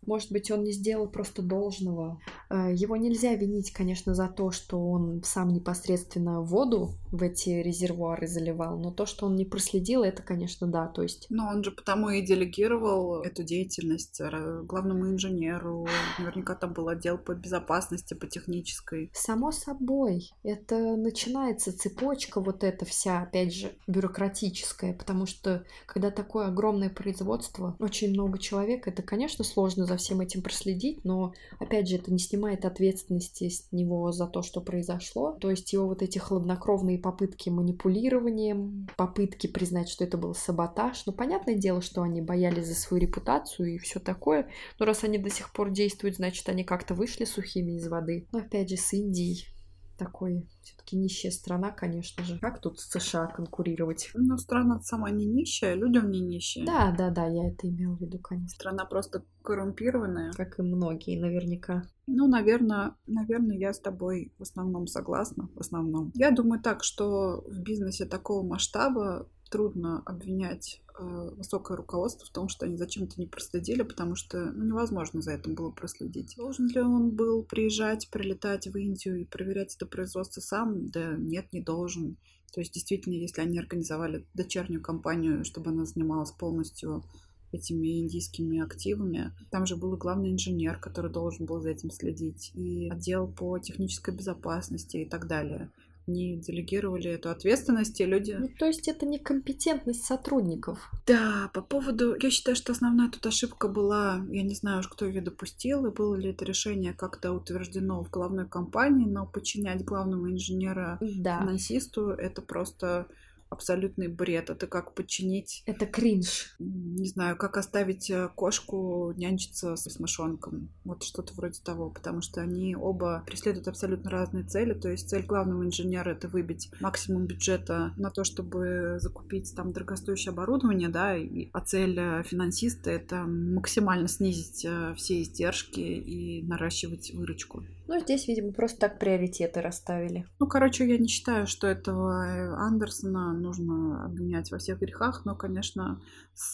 может быть, он не сделал просто должного. Э, его нельзя винить, конечно, за то, что он сам непосредственно воду в эти резервуары заливал, но то, что он не проследил, это, конечно, да, то есть...
Но он же потому и делегировал эту деятельность главному инженеру, наверняка там был отдел по безопасности, по технической.
Само собой, это начинается цепочка вот эта вся, опять же, бюрократическая, потому что когда такое огромное производство, очень много человек, это, конечно, сложно за всем этим проследить, но, опять же, это не снимает ответственности с него за то, что произошло. То есть его вот эти хладнокровные попытки манипулированием, попытки признать, что это был саботаж. Ну, понятное дело, что они боялись за свою репутацию и все такое. Но раз они до сих пор действуют, значит, они как-то вышли сухими из воды. Но, опять же, с Индией такой все-таки нищая страна, конечно же. Как тут с США конкурировать?
Ну, страна сама не нищая, люди не нищие.
Да, да, да, я это имел в виду, конечно.
Страна просто коррумпированная.
Как и многие, наверняка.
Ну, наверное, наверное, я с тобой в основном согласна. В основном. Я думаю так, что в бизнесе такого масштаба трудно обвинять э, высокое руководство в том, что они зачем-то не проследили, потому что ну, невозможно за этим было проследить. Должен ли он был приезжать, прилетать в Индию и проверять это производство сам? Да нет, не должен. То есть, действительно, если они организовали дочернюю компанию, чтобы она занималась полностью этими индийскими активами. Там же был главный инженер, который должен был за этим следить, и отдел по технической безопасности и так далее не делегировали эту ответственность, и люди...
Ну, то есть это некомпетентность сотрудников.
Да, по поводу... Я считаю, что основная тут ошибка была, я не знаю уж, кто ее допустил, и было ли это решение как-то утверждено в главной компании, но подчинять главному инженера-финансисту да. это просто абсолютный бред. Это как подчинить...
Это кринж.
Не знаю, как оставить э, кошку нянчиться с мышонком. Вот что-то вроде того, потому что они оба преследуют абсолютно разные цели. То есть цель главного инженера — это выбить максимум бюджета на то, чтобы закупить там дорогостоящее оборудование, да, и, а цель э, финансиста — это максимально снизить э, все издержки и наращивать выручку.
Ну, здесь, видимо, просто так приоритеты расставили.
Ну, короче, я не считаю, что этого Андерсона нужно обвинять во всех грехах, но, конечно,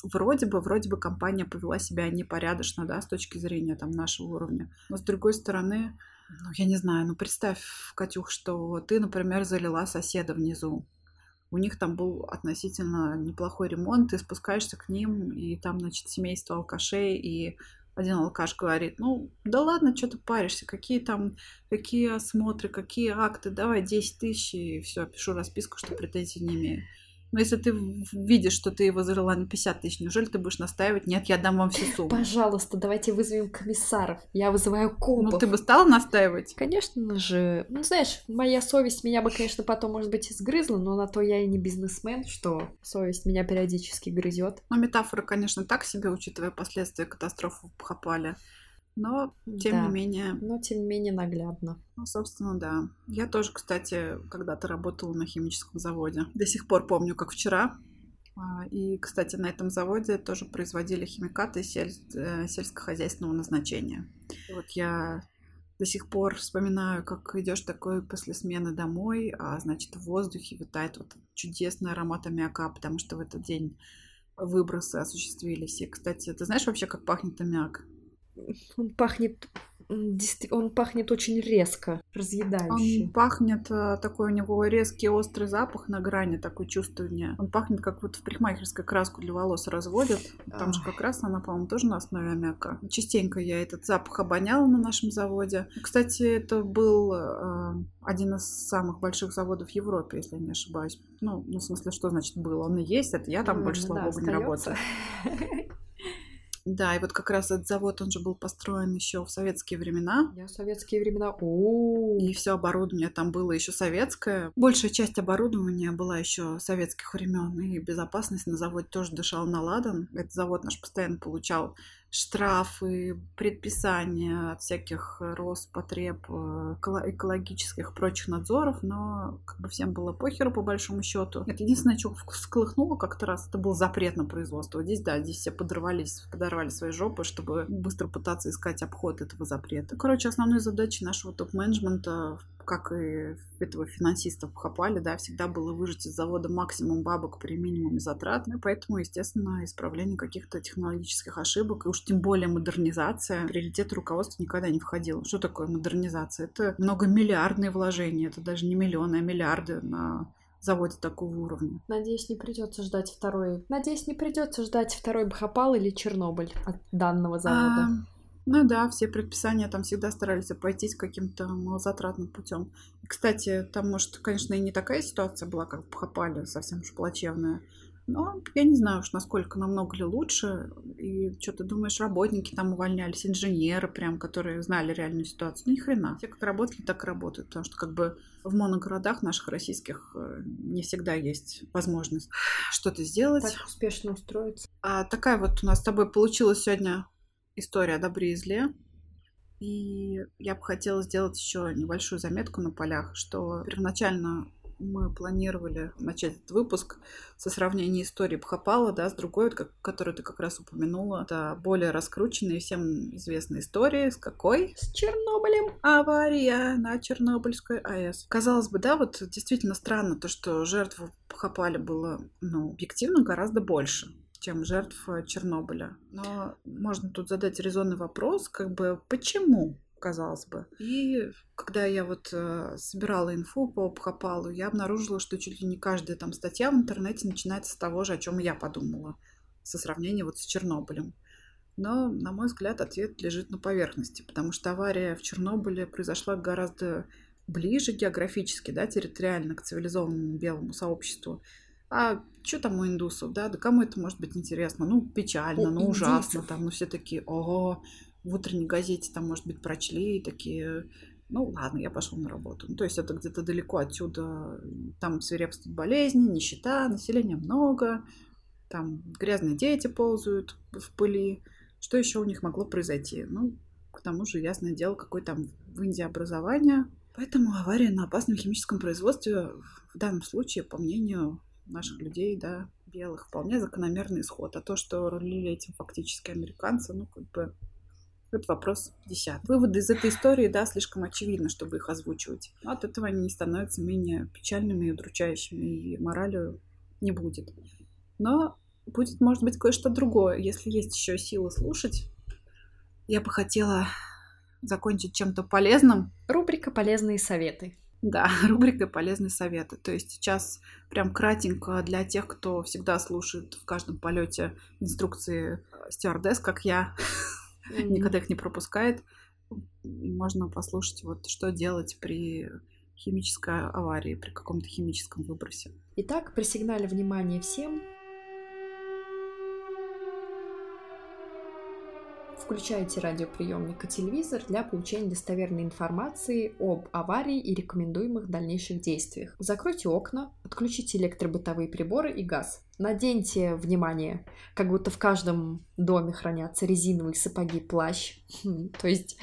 вроде бы, вроде бы компания повела себя непорядочно, да, с точки зрения там нашего уровня. Но с другой стороны, ну, я не знаю, ну, представь, Катюх, что ты, например, залила соседа внизу. У них там был относительно неплохой ремонт, ты спускаешься к ним, и там, значит, семейство алкашей, и один алкаш говорит, ну, да ладно, что ты паришься, какие там, какие осмотры, какие акты, давай 10 тысяч, и все, пишу расписку, что претензий не имею. Но если ты видишь, что ты его зарыла на 50 тысяч, неужели ты будешь настаивать? Нет, я дам вам всю сумму.
Пожалуйста, давайте вызовем комиссаров. Я вызываю копов.
Ну, ты бы стала настаивать?
Конечно же. Ну, знаешь, моя совесть меня бы, конечно, потом, может быть, изгрызла, но на то я и не бизнесмен, что совесть меня периодически грызет.
Ну, метафора, конечно, так себе, учитывая последствия катастрофы в Бхопале. Но, тем да. не менее...
Но, тем не менее, наглядно.
Ну, собственно, да. Я тоже, кстати, когда-то работала на химическом заводе. До сих пор помню, как вчера. А, и, кстати, на этом заводе тоже производили химикаты сель... Э, сельскохозяйственного назначения. И вот я до сих пор вспоминаю, как идешь такой после смены домой, а значит в воздухе витает вот чудесный аромат аммиака, потому что в этот день выбросы осуществились. И, кстати, ты знаешь вообще, как пахнет аммиак?
Он пахнет он пахнет очень резко, разъедающе.
Он пахнет, э, такой у него резкий острый запах на грани, такое чувствование. Он пахнет, как вот в парикмахерской краску для волос разводят. Там же как раз она, по-моему, тоже на основе аммиака. Частенько я этот запах обоняла на нашем заводе. Кстати, это был э, один из самых больших заводов в Европе, если я не ошибаюсь. Ну, ну в смысле, что значит был? Он и есть, это я там mm, больше, слава да, богу, не работаю. Да, и вот как раз этот завод, он же был построен еще в советские времена.
Я советские времена. О,
И все оборудование там было еще советское. Большая часть оборудования была еще советских времен, и безопасность на заводе тоже дышала на ладан. Этот завод наш постоянно получал штрафы, предписания от всяких Роспотреб, экологических прочих надзоров, но как бы всем было похеру по большому счету. Это единственное, что всколыхнуло как-то раз, это был запрет на производство. Здесь, да, здесь все подорвались, подорвали свои жопы, чтобы быстро пытаться искать обход этого запрета. Короче, основной задачей нашего топ-менеджмента как и этого финансиста в Хапале, да, всегда было выжать из завода максимум бабок при минимуме затрат. Ну, и поэтому, естественно, исправление каких-то технологических ошибок, и уж тем более модернизация, приоритет руководства никогда не входил. Что такое модернизация? Это многомиллиардные вложения, это даже не миллионы, а миллиарды на заводе такого уровня.
Надеюсь, не придется ждать второй. Надеюсь, не придется ждать второй Бхопал или Чернобыль от данного завода. А,
ну да, все предписания там всегда старались обойтись каким-то малозатратным путем. кстати, там, может, конечно, и не такая ситуация была, как в Бхопале, совсем уж плачевная. Но я не знаю уж, насколько намного ли лучше. И что ты думаешь, работники там увольнялись, инженеры прям, которые знали реальную ситуацию. Ну, ни хрена. Все как работали, так и работают. Потому что как бы в моногородах наших российских э, не всегда есть возможность что-то сделать.
Так успешно устроиться.
А такая вот у нас с тобой получилась сегодня история о добре и зле. И я бы хотела сделать еще небольшую заметку на полях, что первоначально мы планировали начать этот выпуск со сравнения истории Бхапала, да, с другой, вот, как, которую ты как раз упомянула. Это более раскрученные всем известные истории. С какой?
С Чернобылем.
Авария на Чернобыльской АЭС. Казалось бы, да, вот действительно странно то, что жертв в Бхапале было, ну, объективно гораздо больше чем жертв Чернобыля. Но можно тут задать резонный вопрос, как бы, почему? казалось бы. И когда я вот э, собирала инфу по Бхопалу, я обнаружила, что чуть ли не каждая там статья в интернете начинается с того же, о чем я подумала, со сравнения вот с Чернобылем. Но, на мой взгляд, ответ лежит на поверхности, потому что авария в Чернобыле произошла гораздо ближе географически, да, территориально к цивилизованному белому сообществу. А что там у индусов, да? Да кому это может быть интересно? Ну, печально, ну, ужасно. Там, ну, все такие, ого, в утренней газете там, может быть, прочли и такие, ну ладно, я пошел на работу. Ну, то есть это где-то далеко отсюда, там свирепствуют болезни, нищета, населения много, там грязные дети ползают в пыли. Что еще у них могло произойти? Ну, к тому же, ясное дело, какое там в Индии образование. Поэтому авария на опасном химическом производстве в данном случае, по мнению наших людей, да, белых, вполне закономерный исход. А то, что рулили этим фактически американцы, ну, как бы это вопрос десятый. Выводы из этой истории, да, слишком очевидно, чтобы их озвучивать. Но от этого они не становятся менее печальными и удручающими, и моралью не будет. Но будет, может быть, кое-что другое. Если есть еще силы слушать, я бы хотела закончить чем-то полезным.
Рубрика «Полезные советы».
Да, рубрика «Полезные советы». То есть сейчас прям кратенько для тех, кто всегда слушает в каждом полете инструкции стюардесс, как я, mm-hmm. никогда их не пропускает. Можно послушать, вот что делать при химической аварии, при каком-то химическом выбросе.
Итак, при сигнале внимания всем Включайте радиоприемник и телевизор для получения достоверной информации об аварии и рекомендуемых дальнейших действиях. Закройте окна, отключите электробытовые приборы и газ. Наденьте, внимание, как будто в каждом доме хранятся резиновые сапоги, плащ. Хм, то есть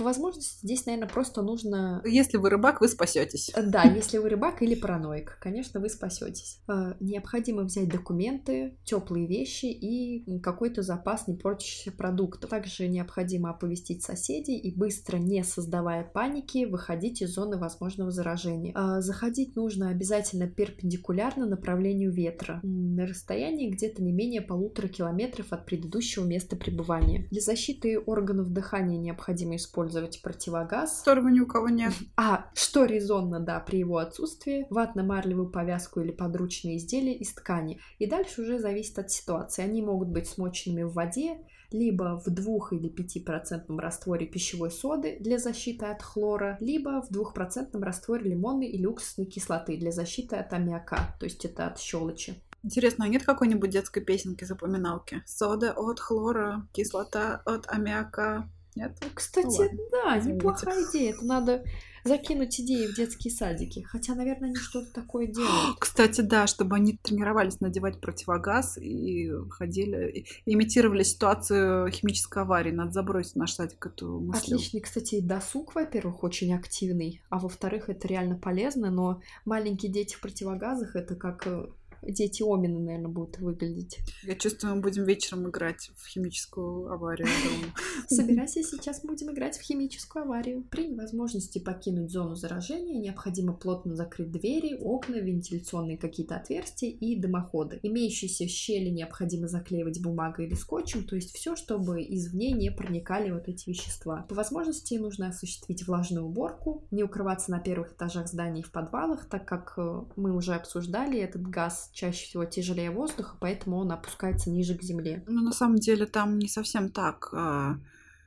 по возможности здесь, наверное, просто нужно...
Если вы рыбак, вы спасетесь.
Э, да, если вы рыбак или параноик, конечно, вы спасетесь. Э, необходимо взять документы, теплые вещи и какой-то запас не портящихся продуктов. Также необходимо оповестить соседей и быстро, не создавая паники, выходить из зоны возможного заражения. Э, заходить нужно обязательно перпендикулярно направлению ветра на расстоянии где-то не менее полутора километров от предыдущего места пребывания. Для защиты органов дыхания необходимо использовать использовать противогаз.
Которого ни у кого нет.
А, что резонно, да, при его отсутствии, ватно-марлевую повязку или подручные изделия из ткани. И дальше уже зависит от ситуации. Они могут быть смоченными в воде, либо в 2 или 5% растворе пищевой соды для защиты от хлора, либо в 2% растворе лимонной или уксусной кислоты для защиты от аммиака, то есть это от щелочи.
Интересно, а нет какой-нибудь детской песенки запоминалки? Сода от хлора, кислота от аммиака, нет?
Кстати, ну, да, неплохая идея. Это надо закинуть идеи в детские садики. Хотя, наверное, они что-то такое делают.
Кстати, да, чтобы они тренировались надевать противогаз и ходили, и имитировали ситуацию химической аварии. Надо забросить наш садик эту мысль.
Отличный, кстати, досуг, во-первых, очень активный, а во-вторых, это реально полезно, но маленькие дети в противогазах это как э, дети Омина, наверное, будут выглядеть.
Я чувствую, мы будем вечером играть в химическую аварию.
Собирайся, сейчас будем играть в химическую аварию. При невозможности покинуть зону заражения необходимо плотно закрыть двери, окна, вентиляционные какие-то отверстия и дымоходы. Имеющиеся щели необходимо заклеивать бумагой или скотчем, то есть все, чтобы извне не проникали вот эти вещества. По возможности нужно осуществить влажную уборку, не укрываться на первых этажах зданий в подвалах, так как э, мы уже обсуждали, этот газ чаще всего тяжелее воздуха, поэтому он опускается ниже к земле.
Ну, на самом деле там не совсем так. А,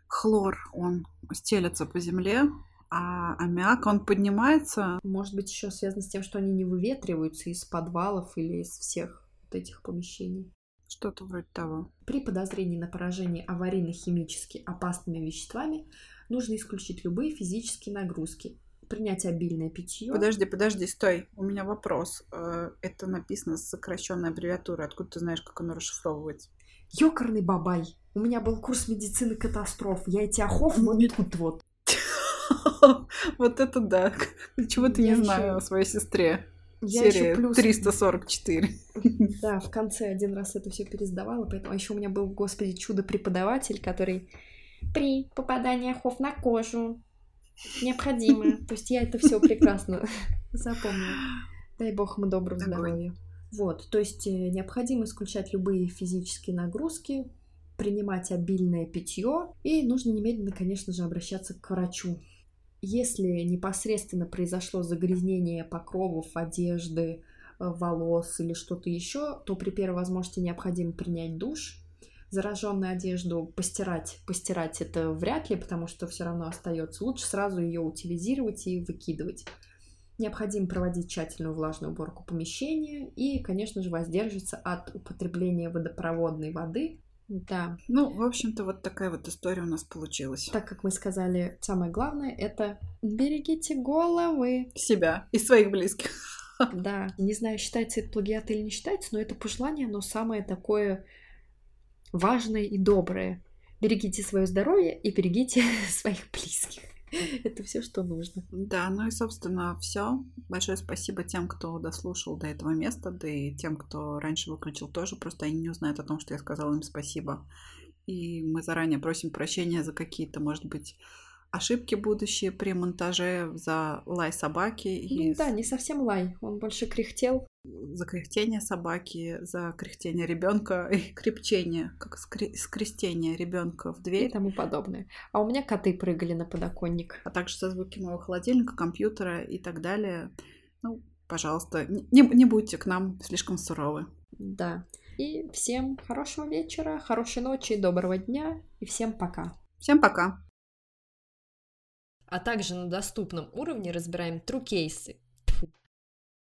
хлор, он стелется по земле, а аммиак, он поднимается.
Может быть, еще связано с тем, что они не выветриваются из подвалов или из всех вот этих помещений.
Что-то вроде того.
При подозрении на поражение аварийно-химически опасными веществами нужно исключить любые физические нагрузки, принять обильное питье.
Подожди, подожди, стой. У меня вопрос. Э, это написано с сокращенной аббревиатурой. Откуда ты знаешь, как оно расшифровывается?
Ёкарный бабай. У меня был курс медицины катастроф. Я эти охов вот тут вот.
Вот это да. Чего ты не знаю о своей сестре.
Я
Серия
еще плюс...
344.
Да, в конце один раз это все пересдавала, поэтому а еще у меня был, господи, чудо-преподаватель, который при попадании охов на кожу необходимо. То есть я это все прекрасно запомнила. Дай бог ему доброго здоровья. Вот, то есть э, необходимо исключать любые физические нагрузки, принимать обильное питье и нужно немедленно, конечно же, обращаться к врачу. Если непосредственно произошло загрязнение покровов, одежды, э, волос или что-то еще, то при первой возможности необходимо принять душ. Зараженную одежду постирать, постирать это вряд ли, потому что все равно остается. Лучше сразу ее утилизировать и выкидывать. Необходимо проводить тщательную влажную уборку помещения и, конечно же, воздерживаться от употребления водопроводной воды. Да.
Ну, в общем-то, вот такая вот история у нас получилась.
Так как мы сказали, самое главное это берегите головы.
Себя и своих близких.
Да. Не знаю, считается это плагиат или не считается, но это пожелание, но самое такое важное и доброе. Берегите свое здоровье и берегите своих близких. Это все, что нужно.
Да, ну и, собственно, все. Большое спасибо тем, кто дослушал до этого места, да и тем, кто раньше выключил тоже. Просто они не узнают о том, что я сказала им спасибо. И мы заранее просим прощения за какие-то, может быть, ошибки будущие при монтаже за лай собаки.
И... Ну, да, не совсем лай, он больше кряхтел.
За кряхтение собаки, за кряхтение ребенка и крепчение, как скре- скрестение ребенка в дверь.
И тому подобное. А у меня коты прыгали на подоконник.
А также со звуки моего холодильника, компьютера и так далее. Ну, пожалуйста, не, не будьте к нам слишком суровы.
Да. И всем хорошего вечера, хорошей ночи, доброго дня и всем пока.
Всем пока.
А также на доступном уровне разбираем true кейсы,